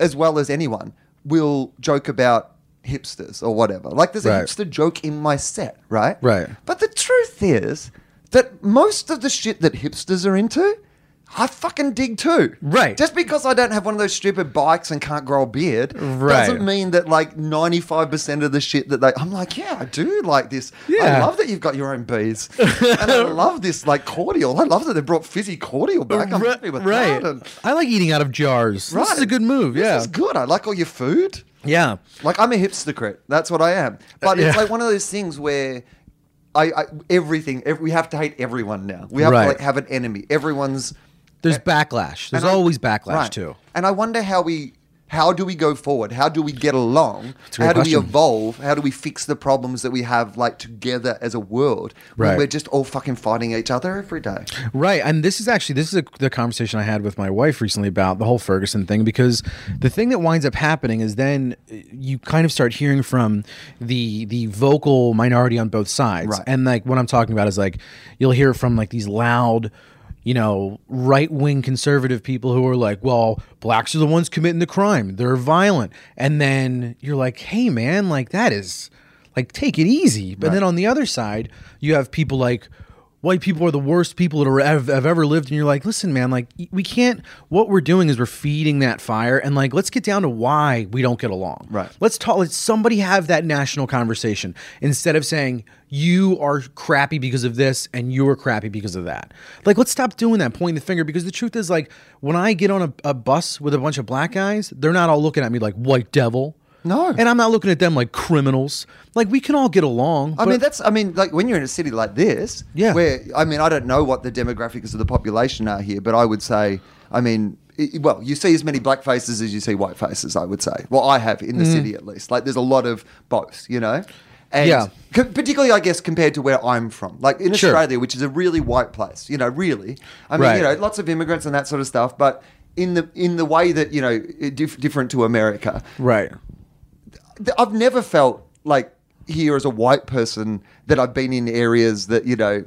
as well as anyone will joke about hipsters or whatever like there's a hipster joke in my set right Right. but the truth is that most of the shit that hipsters are into, I fucking dig too. Right. Just because I don't have one of those stupid bikes and can't grow a beard Right. doesn't mean that like 95% of the shit that they I'm like, yeah, I do like this. Yeah. I love that you've got your own bees. and I love this like cordial. I love that they brought fizzy cordial back. I'm happy with right. that. And- I like eating out of jars. Right. This is a good move. Yeah. This is good. I like all your food. Yeah. Like I'm a hipstercrit. That's what I am. But it's yeah. like one of those things where I, I everything ev we have to hate everyone now. We have Right. to like have an enemy. Everyone's There's backlash. There's and I- always backlash right. too. And I wonder how we how do we go forward? How do we get along? How do question. we evolve? How do we fix the problems that we have like together as a world when Right. we're just all fucking fighting each other every day? Right, and this is actually this is a, the conversation I had with my wife recently about the whole Ferguson thing because the thing that winds up happening is then uh, you kind of start hearing from the the vocal minority on both sides, Right. and like what I'm talking about is like you'll hear from like these loud. You know, right wing conservative people who are like, well, blacks are the ones committing the crime. They're violent. And then you're like, hey, man, like that is like take it easy. But then on the other side, you have people like white people are the worst people that are, have, have ever lived, and you're like, listen, man, like we can't. What we're doing is we're feeding that fire, and like let's get down to why we don't get along. Right. Let's talk. Let somebody have that national conversation instead of saying you are crappy because of this and you are crappy because of that. Like let's stop doing that, pointing the finger. Because the truth is, like when I get on a, a bus with a bunch of black guys, they're not all looking at me like white devil. No. And I'm not looking at them like criminals. Like we can all get along. I mean, that's. I mean, like when you're in a city like this, Yeah. Where I mean, I don't know what the demographics of the population are here, but I would say, I mean, well, you see as many black faces as you see white faces. I would say. Well, I have in the mm. city at least. Like, there's a lot of both. You know. And Yeah. co- particularly, I guess, compared to where I'm from, like in Sure. Australia, which is a really white place, you know, really. I mean, Right. you know, lots of immigrants and that sort of stuff, but in the in the way that you know dif- different to America. Right. th- I've never felt like here as a white person that I've been in areas that you know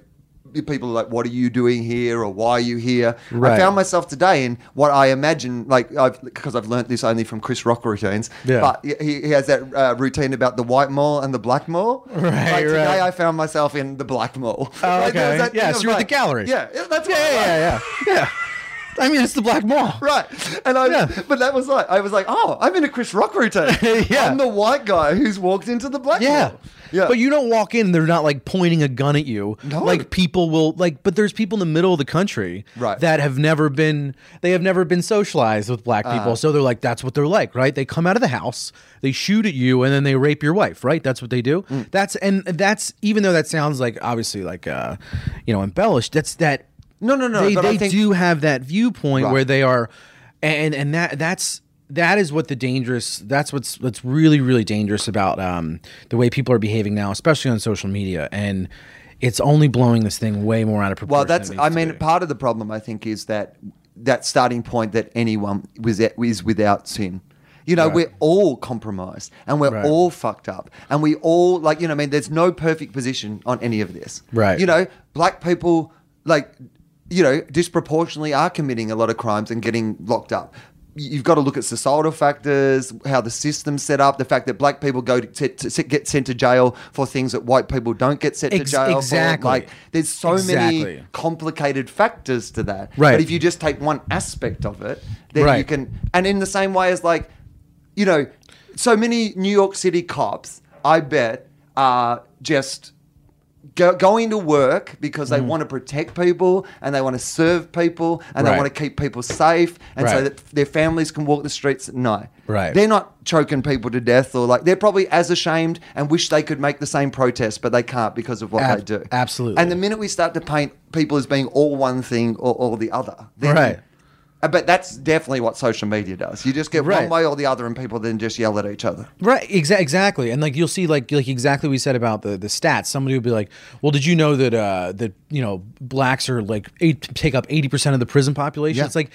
people are like, "What are you doing here?" or "Why are you here?" I found myself today in what I imagine, like I've because I've learnt this only from Chris Rock routines. Yeah. But he, he has that uh, routine about the white mall and the black mall. Right, Like today, right. I found myself in the black mall. Oh, Like, okay. that Yeah, so you're at the gallery. Yeah, that's what Yeah, I like. yeah, yeah, yeah. yeah. I mean, it's the Black Mall. Right. And I Yeah. but that was like I was like, oh, I'm in a Chris Rock routine. Yeah. I'm the white guy who's walked into the black Yeah. mall. Yeah. But you don't walk in and they're not like pointing a gun at you. No. Like people will like but there's people in the middle of the country Right. that have never been they have never been socialized with black people. so they're like that's what they're like, right? They come out of the house, they shoot at you and then they rape your wife, right? That's what they do. Mm. That's and that's even though that sounds like obviously like uh you know embellished, that's that No, no, no, They, they think- do have that viewpoint Right. where they are and and that that's that is what the dangerous that's what's what's really really dangerous about um the way people are behaving now especially on social media and it's only blowing this thing way more out of proportion Well, that's. I mean, part of the problem I think is that that starting point that anyone was at, is without sin. You know, Right. we're all compromised and we're Right. all fucked up, and we all like. You know, I mean, there's no perfect position on any of this. Right. You know, black people like. You know, disproportionately are committing a lot of crimes and getting locked up. You've got to look at societal factors, how the system's set up, the fact that black people go to, to, to get sent to jail for things that white people don't get sent Ex- to jail exactly. for. Like, there's so Exactly. many complicated factors to that. Right. But if you just take one aspect of it, then you can. And in the same way as like, you know, so many New York City cops, I bet, are just. Go, going to work because they want to protect people and they want to serve people and they Mm. Want to keep people safe and so Right. that their families can walk the streets at night. Right. They're not choking people to death or like they're probably as ashamed and wish they could make the same protest, but they can't because of what Ab- they do. absolutely. And the minute we start to paint people as being all one thing or all the other, then, Right. Uh, But that's definitely what social media does. You just get one way or the other, and people then just yell at each other. Right, exa- exactly, and like you'll see, like like exactly what we said about the the stats. Somebody would be like, "Well, did you know that uh, that you know blacks are like eight, take up eighty percent of the prison population?" Yeah. It's like,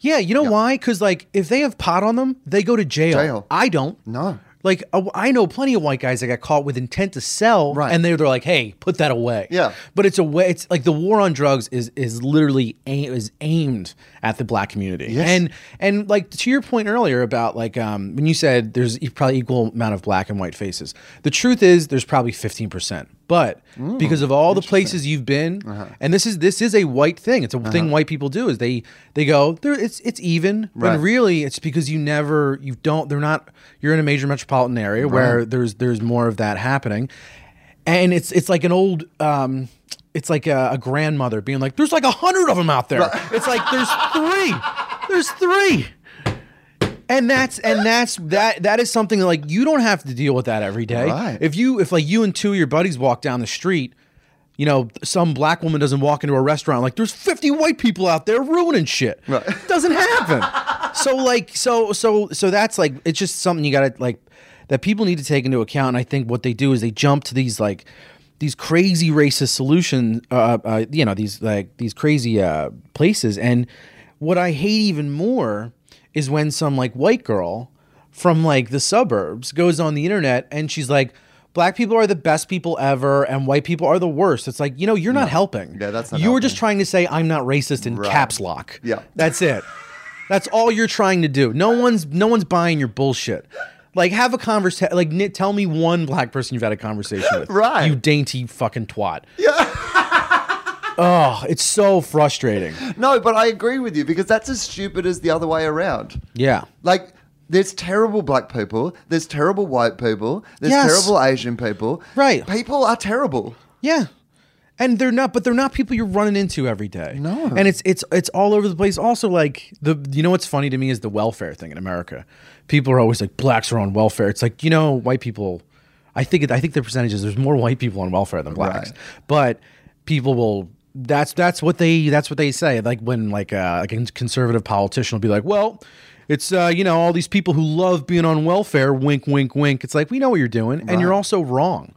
yeah, you know why? Because like if they have pot on them, they go to jail. Jail. I don't. No. Like I know plenty of white guys that got caught with intent to sell, Right. and they're they're like, "Hey, put that away." Yeah. but it's a way. It's like the war on drugs is is literally aim, is aimed at the black community, Yes. and and like to your point earlier about like um when you said there's probably equal amount of black and white faces. The truth is there's probably fifteen percent, but because of all the places you've been, Uh-huh. and this is this is a white thing. It's a thing white people do is they they go there. It's it's even, Right. but really it's because you never you don't. They're not. You're in a major metropolitan area where there's there's more of that happening, and it's it's like an old. um it's like a, a grandmother being like, "There's like a hundred of them out there." It's like there's three. There's three and that's and that's that that is something like you don't have to deal with that every day. Right. if you if like you and two of your buddies walk down the street you know some black woman doesn't walk into a restaurant like there's 50 white people out there ruining shit. Right. doesn't happen. So like so so so that's like it's just something you gotta like that people need to take into account. And i think what they do is they jump to these like these crazy racist solutions uh, uh you know these like these crazy uh places. And what i hate even more is when some like white girl from like the suburbs goes on the internet and she's like black people are the best people ever and white people are the worst. It's like you know you're not helping. Yeah, that's not you were just trying to say i'm not racist in Right. caps lock. Yeah. that's it. That's all you're trying to do. No one's no one's buying your bullshit. Like have a conversation like Nick, tell me one black person you've had a conversation with. Right. you dainty fucking twat. Yeah oh it's so frustrating No, but I agree with you because that's as stupid as the other way around. yeah Like, there's terrible black people, there's terrible white people, there's Yes. terrible Asian people. Right. People are terrible. Yeah. And they're not, but they're not people you're running into every day. No. And it's it's it's all over the place. Also, like the you know what's funny to me is the welfare thing in America. People are always like blacks are on welfare. It's like you know white people. I think it, I think the percentage is there's more white people on welfare than blacks. Right. But people will. That's that's what they that's what they say. Like when like uh, like a conservative politician will be like, well. It's uh, you know all these people who love being on welfare. Wink, wink, wink. It's like we know what you're doing, and you're also wrong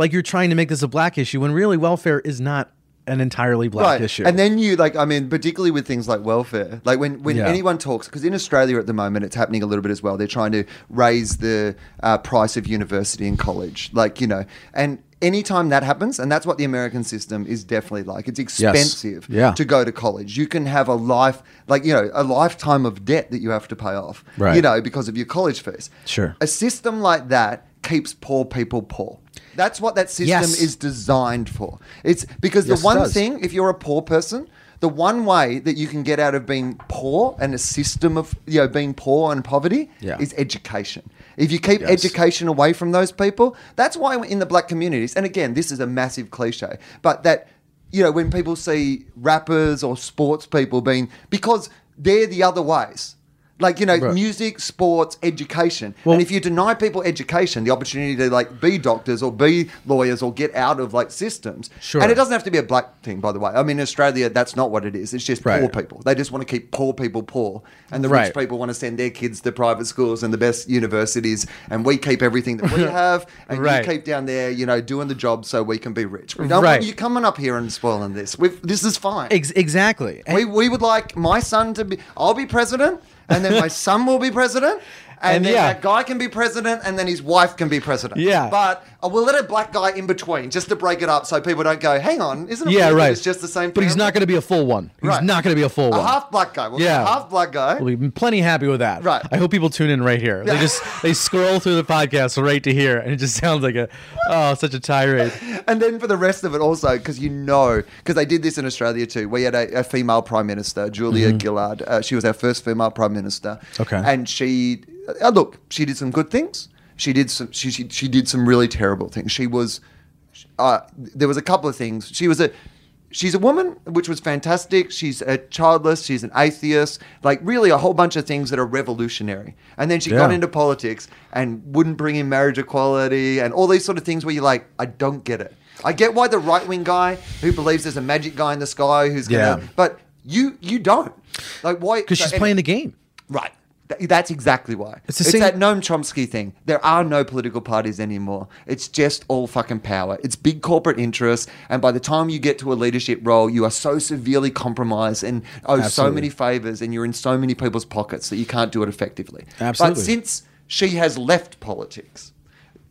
like you're trying to make this a black issue when really welfare is not an entirely black issue. And then you like, I mean, particularly with things like welfare, like when when Yeah. anyone talks, because in Australia at the moment it's happening a little bit as well. They're trying to raise the uh, price of university and college, like you know, and. Anytime that happens, and that's what the American system is definitely like. It's expensive Yeah. to go to college. You can have a life, like you know, a lifetime of debt that you have to pay off. Right. You know, because of your college fees. Sure. A system like that keeps poor people poor. That's what that system Yes. is designed for. It's because Yes, the one thing, if you're a poor person, the one way that you can get out of being poor and a system of you know being poor and poverty Yeah. is education. If you keep Yes. education away from those people, that's why in the black communities, and again, this is a massive cliche, but that you know when people see rappers or sports people being because they're the other ways. Like you know, Right. music, sports, education, Well- and if you deny people education, the opportunity to like be doctors or be lawyers or get out of like systems, Sure. and it doesn't have to be a black thing, by the way. I mean, in Australia, that's not what it is. It's just Right. poor people. They just want to keep poor people poor, and the Right. rich people want to send their kids to private schools and the best universities, and we keep everything that we have, and you keep down there, you know, doing the job so we can be rich. We don't want you coming up here and spoiling this. We've, this is fine. Ex- exactly. We, we would like my son to be. I'll be president, and then my son will be president. And, And then yeah. that guy can be president, and then his wife can be president. Yeah. but uh, we'll let a black guy in between just to break it up, so people don't go, "Hang on, isn't it? yeah, right. It's just the same." But he's not going to be a full one. He's Right. not going to be a full a one. half black guy. Well, Yeah. a half black guy. We'll be plenty happy with that. Right. I hope people tune in right here. They just they scroll through the podcast right to here, and it just sounds like a oh such a tirade. And then for the rest of it, also because you know, because they did this in Australia too. We had a, a female prime minister, Julia Gillard. Uh, she was our first female prime minister. Mm-hmm. Okay. and she uh, look, she did some good things. She did some. She she, she did some really terrible things. She was. Uh, there was a couple of things. She was a. She's a woman, which was fantastic. She's a childless. She's an atheist. Like really, a whole bunch of things that are revolutionary. And then she got into politics and wouldn't bring in marriage equality and all these sort of things where you're like, I don't get it. I get why the right wing guy who believes there's a magic guy in the sky who's gonna, Yeah. but you you don't. Like why? Because so she's playing the game. Right. Th- That's exactly why. It's It's, same- that Noam Chomsky thing. There are no political parties anymore. It's just all fucking power. It's big corporate interests, and by the time you get to a leadership role, you are so severely compromised and owe so many favors, and you're in so many people's pockets that you can't do it effectively. Absolutely. But since she has left politics,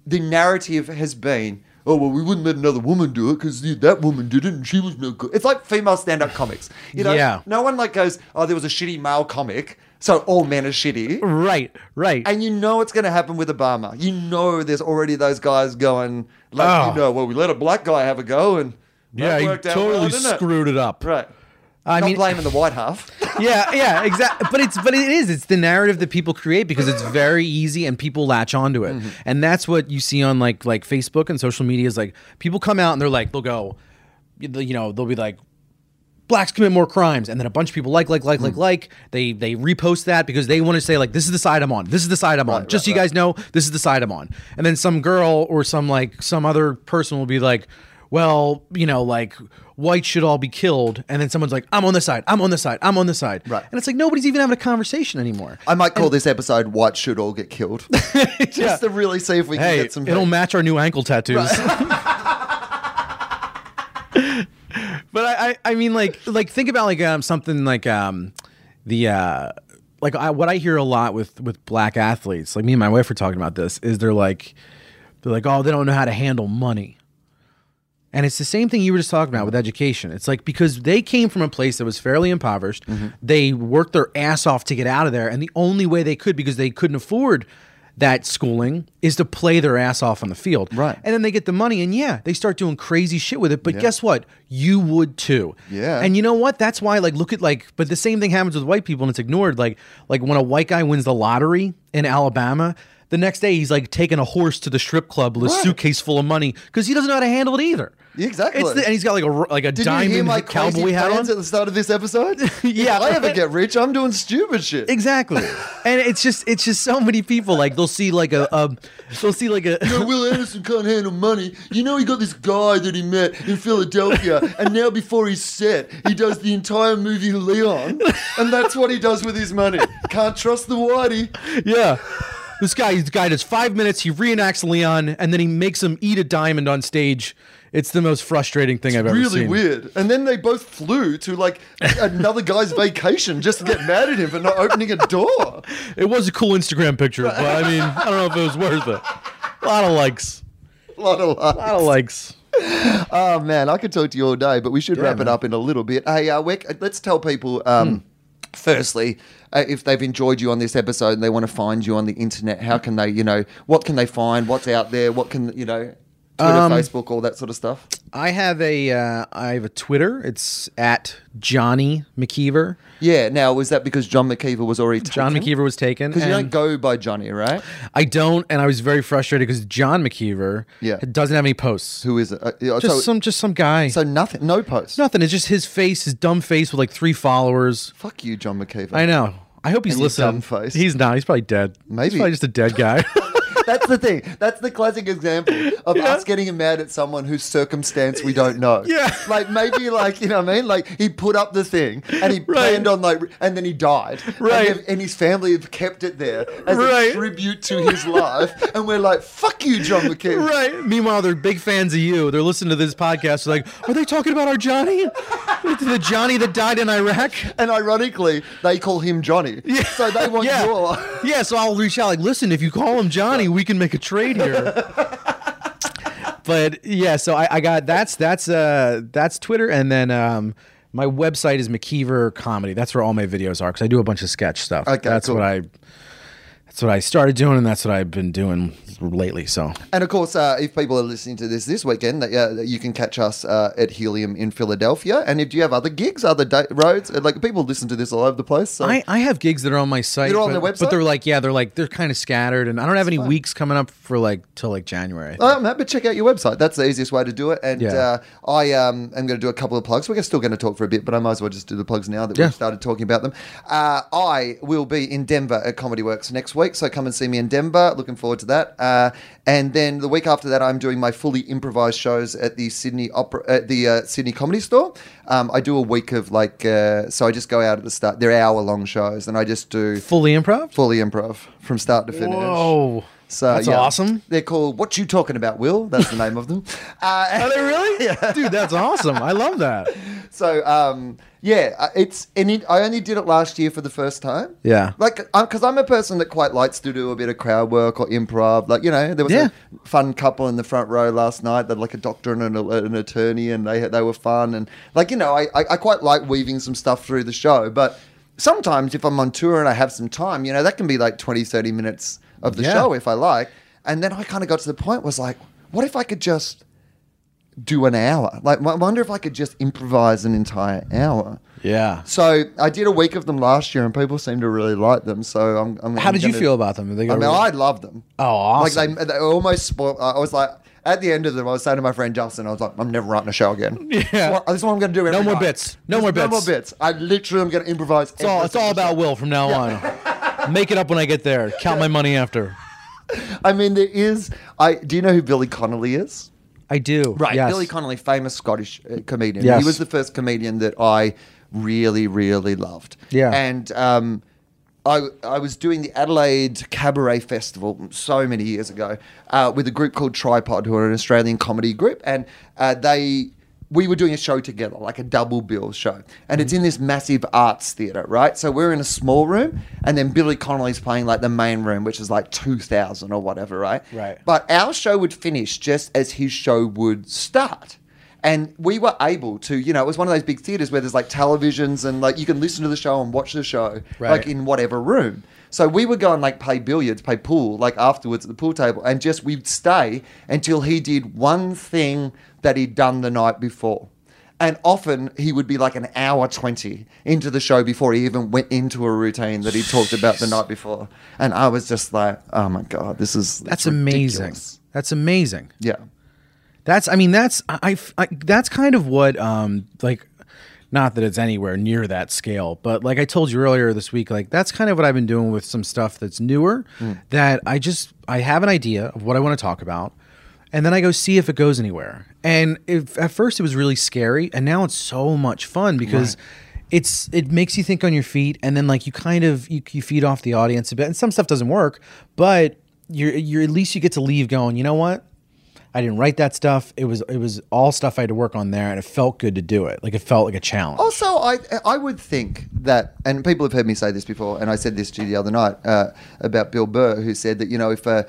the narrative has been. Oh well, we wouldn't let another woman do it because that woman did it and she was no good. It's like female stand-up comics. You know, Yeah. no one like goes, "Oh, there was a shitty male comic, so all men are shitty." Right. Right. And you know what's going to happen with Obama. You know there's already those guys going, like, Oh. you know, well, we let a black guy have a go and yeah, he out totally well, didn't it? screwed it up. Right. I Not mean, blaming the white half. yeah, yeah, exactly. But it's but it is. It's the narrative that people create because it's very easy and people latch onto it, mm-hmm. and that's what you see on like like Facebook and social media. Is like people come out and they're like they'll go, you know, they'll be like. Blacks commit more crimes, and then a bunch of people like, like, like, like, hmm. like. They they repost that because they want to say like, this is the side I'm on. This is the side I'm on. Just so you guys know, this is the side I'm on. And then some girl or some like some other person will be like, well, you know, like whites should all be killed, and then someone's like, I'm on this side. I'm on this side. I'm on this side. Right. And it's like nobody's even having a conversation anymore. I might call this episode "White Should All Get Killed," just to really see if we can Hey, get some. it'll hate. match our new ankle tattoos. but I, I, mean, like, like think about like um, something like um, the uh, like I, what I hear a lot with with black athletes. Like me and my wife were talking about this. Is they're like, they're like, oh, they don't know how to handle money. And it's the same thing you were just talking about with education. It's like because they came from a place that was fairly impoverished, they worked their ass off to get out of there, and the only way they could because they couldn't afford that schooling is to play their ass off on the field. Right. And then they get the money and yeah, they start doing crazy shit with it. But guess what? You would too. Yeah. And you know what? That's why like look at like but the same thing happens with white people and it's ignored. Like like when a white guy wins the lottery in Alabama, the next day he's like taking a horse to the strip club with a suitcase full of money because he doesn't know how to handle it either. Exactly. It's the- and he's got like a like a Did you diamond hear my cowboy hat on. at the start of this episode? Yeah. If I ever get rich, I'm doing stupid shit. Exactly. and it's just it's just so many people like they'll see like a, a they'll see like a You know, Wil Anderson can't handle money. You know, he got this guy that he met in Philadelphia, and now before he's set, he does the entire movie Leon, and that's what he does with his money. Can't trust the whitey. Yeah. This guy, this guy does five minutes. He reenacts Leon, and then he makes him eat a diamond on stage It's the most frustrating thing I've ever really seen. Really weird. And then they both flew to like another guy's vacation just to get mad at him for not opening a door. It was a cool Instagram picture, but I mean, I don't know if it was worth it. A lot of likes. A lot of A lot of likes. Oh man, I could talk to you all day, but we should Yeah, wrap it up in a little bit. Hey, uh, Wick, let's tell people. Um, Firstly, uh, if they've enjoyed you on this episode and they want to find you on the internet, how can they, you know, what can they find? What's out there? What can, you know, Twitter, Um, Facebook, all that sort of stuff? I have a uh, I have a Twitter. It's at Johnny McKeever. Yeah. Now, was that because John McKeever was already John? McKeever was taken. Because you don't go by Johnny, right? I don't, and I was very frustrated because John McKeever Yeah. doesn't have any posts. Who is it? Uh, Just so, some just some guy. so nothing, no post. Nothing. It's just his face, his dumb face with like three followers. Fuck you, John McKeever. I know. I hope he's And listening. dumb face. He's not. He's probably dead. Maybe. He's probably just a dead guy. That's the thing. That's the classic example of us getting mad at someone whose circumstance we don't know. Yeah. Like maybe like, you know what I mean? Like he put up the thing and he Right. planned on like and then he died. Right. And, and his family have kept it there as Right. a tribute to his life. And we're like, fuck you, John McKean. right. Meanwhile, they're big fans of you. They're listening to this podcast. They're like, are they talking about our Johnny? the Johnny that died in Iraq? And ironically, they call him Johnny. Yeah. So they want Yeah. your Yeah, so I'll reach out like, listen, if you call him Johnny, we can make a trade here. but yeah, so I, I got that's that's uh that's Twitter, and then um my website is McKeever Comedy. That's where all my videos are because I do a bunch of sketch stuff. Okay, that's cool. what I that's what I started doing, and that's what I've been doing lately. So And of course, uh, if people are listening to this this weekend, that, uh, you can catch us uh, at Helium in Philadelphia. And if do you have other gigs, other da- roads, Uh, like people listen to this all over the place. So I, I have gigs that are on my site. You're on but, their website? but they're like yeah, they're like they're kind of scattered, and I don't have any weeks coming up for like till like January. Um, but check out your website. That's the easiest way to do it. And Yeah. uh, I um, am going to do a couple of plugs. We're still going to talk for a bit, but I might as well just do the plugs now that Yeah. we've started talking about them. Uh, I will be in Denver at Comedy Works next week, so come and see me in Denver. Looking forward to that. Uh, and then the week after that, I'm doing my fully improvised shows at the Sydney Opera, at the uh, Sydney Comedy Store. Um, I do a week of like, uh, so I just go out at the start. They're hour long shows, and I just do Fully improv. fully improv from start to finish. Whoa. So That's yeah. awesome. They're called "What You Talking About, Wil." That's the name of them. Uh, Are they really? yeah. Dude, that's awesome. I love that. so um, yeah, uh, it's and it, I only did it last year for the first time. Yeah. like because I'm a person that quite likes to do a bit of crowd work or improv. Like you know, there was Yeah. a fun couple in the front row last night. They're like a doctor and an, an attorney, and they they were fun and like you know, I, I I quite like weaving some stuff through the show, but. Sometimes if I'm on tour and I have some time, you know, that can be like 20, 30 minutes of the Yeah. show if I like. And then I kind of got to the point was like, what if I could just do an hour? Like, I wonder if I could just improvise an entire hour. Yeah. So I did a week of them last year, and people seem to really like them. So I'm. I'm How I'm did you gonna- feel about them? They I mean, really- I love them. Oh, awesome. Like they, they almost spoiled. I was like, at the end of them, I was saying to my friend Justin, I was like, I'm never writing a show again. Yeah. This is what, this is what I'm going to do. Every No more night. bits. No more bits. No more bits. I literally am going to improvise. It's all, it's all about Will from now on. Make it up when I get there. Count my money after. I mean, there is. I do you know who Billy Connolly is? I do. Right, Yes. Billy Connolly, famous Scottish uh, comedian. Yes. He was the first comedian that I really, really loved. Yeah. and um, I I was doing the Adelaide Cabaret Festival so many years ago uh, with a group called Tripod, who are an Australian comedy group, and uh, they. We were doing a show together, like a double bill show. And it's in this massive arts theatre, right? So we're in a small room, and then Billy Connolly's playing like the main room, which is like 2,000 or whatever, right? Right. But our show would finish just as his show would start. And we were able to, you know, it was one of those big theaters where there's like televisions and like you can listen to the show and watch the show Right. like in whatever room. So we would go and like play billiards, play pool, like afterwards at the pool table, and just we'd stay until he did one thing that he'd done the night before. And often he would be like an hour 20 into the show before he even went into a routine that he talked about the night before. And I was just like, oh my God, this is. That's it's amazing. That's amazing. Yeah. That's I mean that's I, I that's kind of what um like not that it's anywhere near that scale, but like I told you earlier this week, like that's kind of what I've been doing with some stuff that's newer that I just I have an idea of what I want to talk about and then I go see if it goes anywhere. And if at first it was really scary and now it's so much fun because it's it makes you think on your feet and then like you kind of you, you feed off the audience a bit and some stuff doesn't work, but you're you're at least you get to leave going, you know what? I didn't write that stuff. It was it was all stuff I had to work on there, and it felt good to do it. Like it felt like a challenge. Also, I I would think that, and people have heard me say this before, and I said this to you the other night uh, about Bill Burr, who said that you know if uh,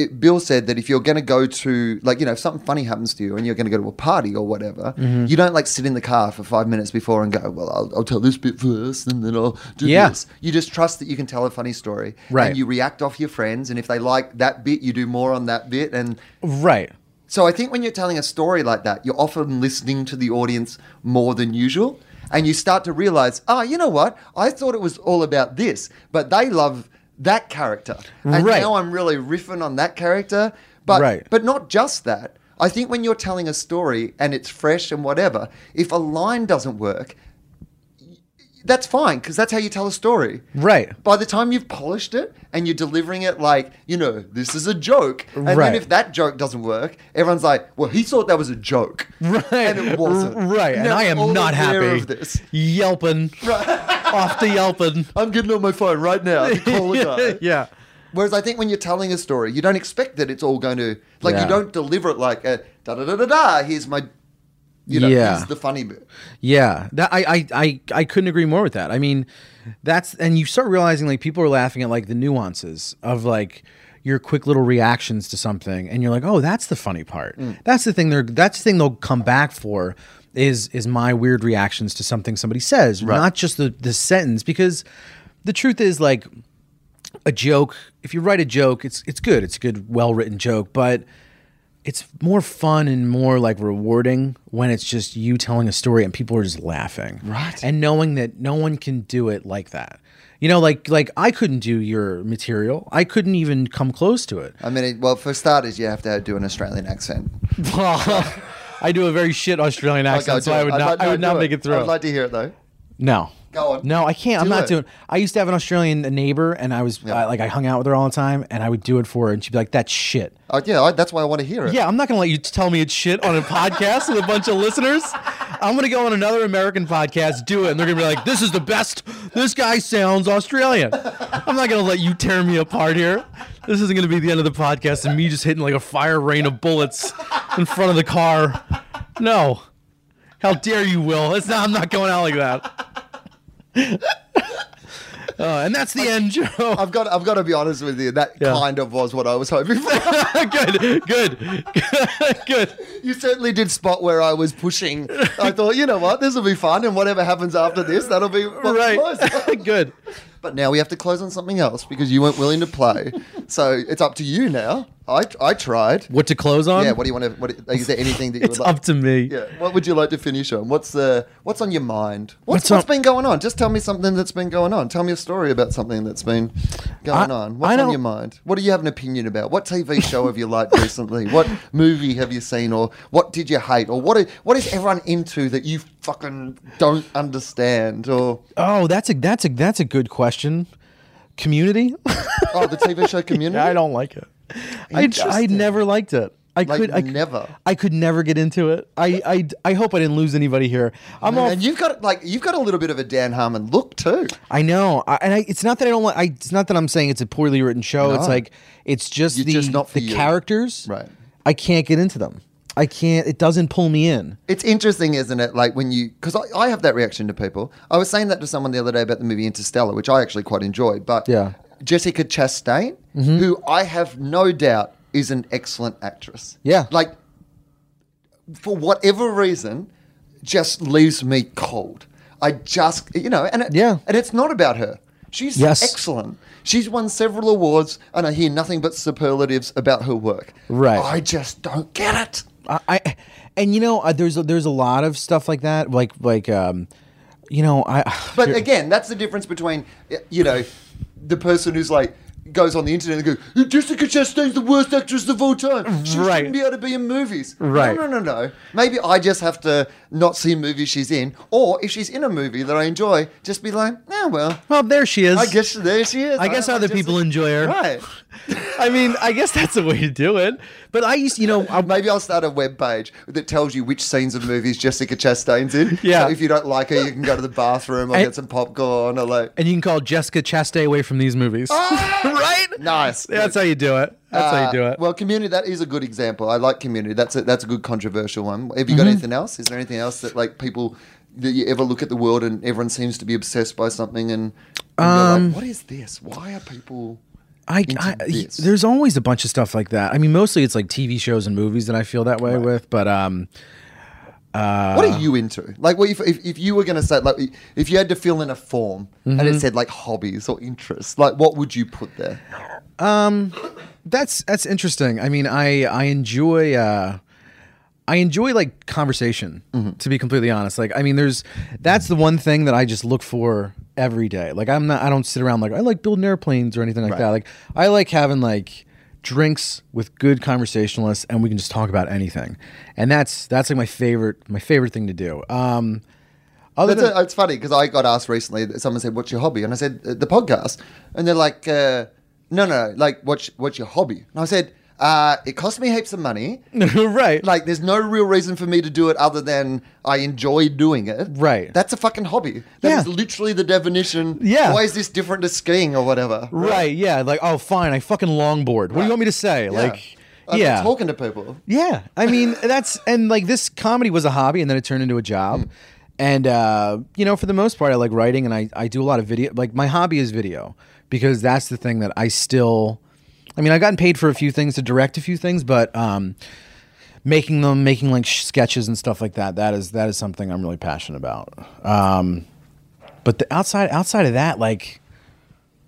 it, Bill said that if you're going to go to like you know if something funny happens to you and you're going to go to a party or whatever, Mm-hmm. you don't like sit in the car for five minutes before and go, well, I'll, I'll tell this bit first and then I'll do Yeah. this. You just trust that you can tell a funny story, Right. And you react off your friends, and if they like that bit, you do more on that bit, and right. so I think when you're telling a story like that, you're often listening to the audience more than usual. And you start to realize, oh, you know what? I thought it was all about this, but they love that character. And Right. now I'm really riffing on that character. But Right. but not just that. I think when you're telling a story and it's fresh and whatever, if a line doesn't work, that's fine because that's how you tell a story. Right. By the time you've polished it and you're delivering it like, you know, this is a joke. And then if that joke doesn't work, everyone's like, well, he thought that was a joke. Right. And it wasn't. Right. And Now I am not happy. Of this. Yelping. Off to yelping. I'm getting on my phone right now to call a guy. yeah. Whereas I think when you're telling a story, you don't expect that it's all going to, like, Yeah. you don't deliver it like, a, da da da da da, here's my, you know, Yeah. the funny bit. Yeah, that I, I I I couldn't agree more with that. I mean, that's and you start realizing like people are laughing at like the nuances of like your quick little reactions to something, and you're like, oh, that's the funny part. Mm. That's the thing they're that's the thing they'll come back for is is my weird reactions to something somebody says, not just the the sentence. Because the truth is like a joke. If you write a joke, it's it's good. It's a good, well written joke, but it's more fun and more like rewarding when it's just you telling a story and people are just laughing. Right. And knowing that no one can do it like that. You know, like like I couldn't do your material. I couldn't even come close to it. I mean, it, well, for starters, you have to do an Australian accent. I do a very shit Australian accent, Okay, so I would I'd not like- I would not do make it through. I'd like to hear it though. no. Go on. No, I can't. I'm not it. doing. I used to have an Australian neighbor, and I was Yeah. I, like I hung out with her all the time, and I would do it for her, and she'd be like, "That's shit." Oh, yeah, I, that's why I want to hear it. Yeah, I'm not gonna let you tell me it's shit on a podcast with a bunch of listeners. I'm gonna go on another American podcast, do it, and they're gonna be like, "This is the best. This guy sounds Australian." I'm not gonna let you tear me apart here. This isn't gonna be the end of the podcast and me just hitting like a fire rain of bullets in front of the car. No, how dare you, Wil? It's not. I'm not going out like that. Uh, and that's the end, Joe. I've got, I've got to be honest with you. That Yeah. kind of was what I was hoping for. good, good, good. you certainly did spot where I was pushing. I thought, you know what, this will be fun, and whatever happens after this, that'll be Right, good. But now we have to close on something else because you weren't willing to play. So it's up to you now. I, I tried. What to close on? Yeah. What do you want to? What, is there anything that you It's would like? up to me. Yeah. What would you like to finish on? What's the What's on your mind? What's, What's what's been going on? Just tell me something that's been going on. Tell me a story about something that's been going I- on. I What's on your mind? What do you have an opinion about? What TV show have you liked recently? What movie have you seen, or what did you hate, or what? Is, what is everyone into that you fucking don't understand? Or Oh, that's a that's a that's a good question. Community? oh, the TV show Community. I don't like it. I I never liked it. I Like, could I, never? I could never get into it. I I, I hope I didn't lose anybody here. I'm all And you've got like you've got a little bit of a Dan Harmon look too. I know, I, and I, it's not that I don't like. I, it's not that I'm saying it's a poorly written show. It's like it's just You're the just not the you. characters. Right. I can't get into them. I can't. It doesn't pull me in. It's interesting, isn't it? Like when you, because I, I have that reaction to people. I was saying that to someone the other day about the movie Interstellar, which I actually quite enjoyed. But Yeah. Mm-hmm. Jessica Chastain, who I have no doubt is an excellent actress. Yeah. Like, for whatever reason, just leaves me cold. I just, you know, and it, Yeah. and it's not about her. She's Yes. excellent. She's won several awards, and I hear nothing but superlatives about her work. Right. I just don't get it. I, I and you know, uh, there's a, there's a lot of stuff like that. Like like um, you know, I. But again, that's the difference between, you know, the person who's like goes on the internet and goes, Jessica Chastain's the worst actress of all time. She Right. shouldn't be able to be in movies. Right. No, no, no, no. Maybe I just have to not see movies she's in, or if she's in a movie that I enjoy, just be like, oh well, well, there she is. I guess there she is. I guess other people enjoy her. Right. I mean, I guess that's the way to do it. But I used, you know, I, Maybe I'll start a web page that tells you which scenes of movies Jessica Chastain's in. Yeah. So if you don't like her, you can go to the bathroom or And- get some popcorn or like. and you can call Jessica Chastain away from these movies. Ah! right? Nice. That's how you do it. That's how you do Uh, it. Well, community. That is a good example. I like community. That's a, that's a good controversial one. Have you Mm-hmm. got anything else? Is there anything else that like people that you ever look at the world and everyone seems to be obsessed by something and, and Um, like, what is this? Why are people? I, I there's always a bunch of stuff like that. I mean, mostly it's like TV shows and movies that I feel that way with. But um, what Uh, are you into? Like, what if, if, if you were going to say like if you had to fill in a form and Mm-hmm. it said like hobbies or interests, like what would you put there? that's that's interesting. I mean, I I enjoy uh, I enjoy like conversation. Mm-hmm. To be completely honest, like I mean, there's that's the one thing that I just look for every day. Like I'm not I don't sit around like I like building airplanes or anything like that. Like I like having like drinks with good conversationalists and we can just talk about anything. And that's that's like my favorite my favorite thing to do. Um other than, a, it's funny because I got asked recently. that Someone said, "What's your hobby?" And I said, "Uh, "The podcast." And they're like, uh, "No, no, like what's what's your hobby?" And I said, uh, "It cost me heaps of money. right. Like, there's no real reason for me to do it other than I enjoy doing it. Right. That's a fucking hobby. That is Yeah. literally the definition. Yeah. Why is this different to skiing or whatever? Right, yeah, like oh fine, I fucking longboard. What do you want me to say? Like I'm yeah. talking to people. Yeah, I mean that's and like this comedy was a hobby, and then it turned into a job. And uh, you know, for the most part, I like writing, and I I do a lot of video. Like my hobby is video because that's the thing that I still. I mean, I've gotten paid for a few things to direct a few things, but um, making them, making like sketches and stuff like that, that is that is something I'm really passionate about. Um, but the outside outside of that, like,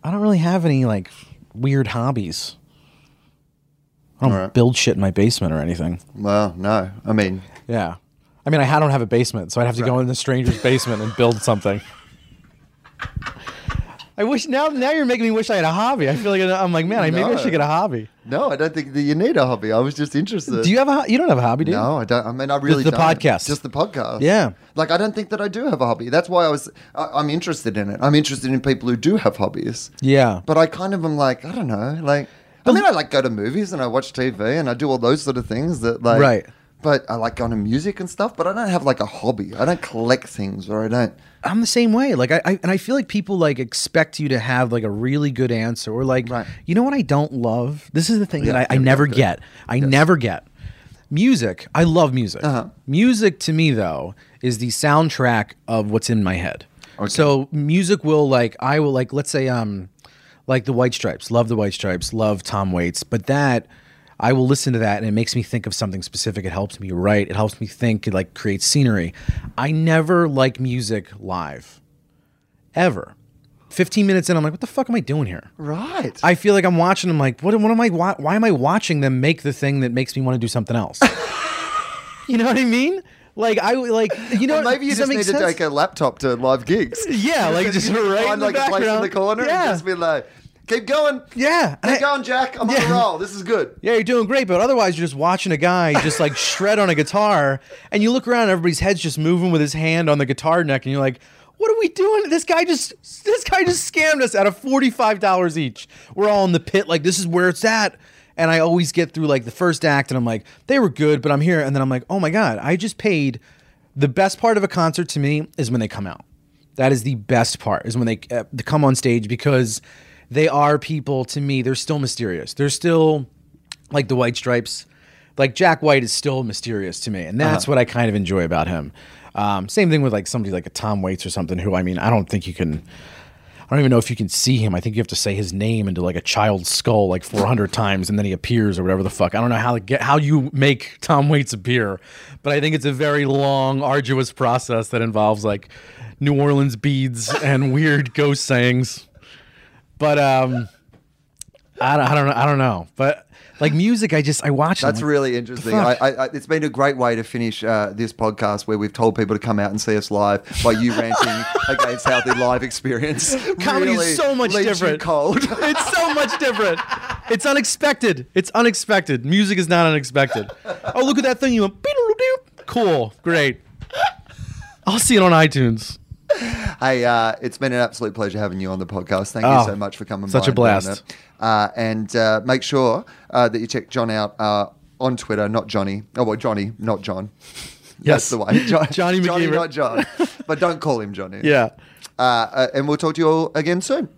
I don't really have any like weird hobbies. I don't Alright. build shit in my basement or anything. Well, no. I mean, Yeah. I mean, I don't have a basement, so I'd have to go in the stranger's basement and build something. I wish now. Now you're making me wish I had a hobby. I feel like I'm like, man, I maybe I should get a hobby. no, I don't think that you need a hobby. I was just interested. Do you have a? ho- You don't have a hobby, do you? No, I don't. I mean, I really the don't. podcast. Just the podcast. Yeah. Like, I don't think that I do have a hobby. That's why I was. I, I'm interested in it. I'm interested in people who do have hobbies. Yeah. But I kind of am like, I don't know. Like, I mean, I like go to movies and I watch TV and I do all those sort of things that like. Right. But I like going to music and stuff. But I don't have like a hobby. I don't collect things or I don't. I'm the same way. Like I, I and I feel like people like expect you to have like a really good answer or like Right. you know what I don't love? This is the thing Yeah, that I, I never okay. get. I never get. Music. I love music. Uh-huh. Music to me though is the soundtrack of what's in my head. So music will like I will like let's say um like the White Stripes. Love the White Stripes. Love Tom Waits. But that I will listen to that and it makes me think of something specific. It helps me write. It helps me think. It like creates scenery. I never like music live, ever. Fifteen minutes in, I'm like, what the fuck am I doing here? Right. I feel like I'm watching them. Like, what? What am I? Why, why am I watching them make the thing that makes me want to do something else? you know what I mean? Like I like you know. Well, maybe you just need to take a laptop to live gigs. Yeah, like just right find in the like a place in the corner Yeah. and just be like, keep going. Yeah, Keep I- going, Jack. I'm on Yeah. a roll. This is good. Yeah, you're doing great, but otherwise you're just watching a guy just like shred on a guitar, and you look around, and everybody's head's just moving with his hand on the guitar neck, and you're like, "What are we doing? This guy just this guy just scammed us out of forty five dollars each. We're all in the pit, like this is where it's at." And I always get through like the first act, and I'm like, "They were good," but I'm here, and then I'm like, "Oh my god, I just paid." The best part of a concert to me is when they come out. That is the best part is when they, uh, they come on stage because they are people to me. They're still mysterious. They're still like the White Stripes. Like Jack White is still mysterious to me, and that's what I kind of enjoy about him. Um, same thing with like somebody like a Tom Waits or something. Who I mean, I don't think you can. I don't even know if you can see him. I think you have to say his name into like a child's skull like 400 times, and then he appears or whatever the fuck. I don't know how to get how you make Tom Waits appear, but I think it's a very long, arduous process that involves like New Orleans beads and weird ghost sayings. But um, I don't, I don't know. I don't know. But like music, I just I watch. That's like, really interesting. I. I, it's been a great way to finish uh, this podcast where we've told people to come out and see us live by you ranting against how the live experience Comedy is really so much different. cold. it's so much different. It's unexpected. It's unexpected. Music is not unexpected. Oh, look at that thing you went. Cool. Great. I'll see it on iTunes. Hey, uh, it's been an absolute pleasure having you on the podcast. Thank Oh, you so much for coming. such by a blast. Uh, and uh, make sure uh, that you check John out uh, on Twitter, not Johnny. Oh, well, Johnny, not John. Yes. That's the way. John, Johnny Johnny, not John. but don't call him Johnny. Yeah. Uh, uh, and we'll talk to you all again soon.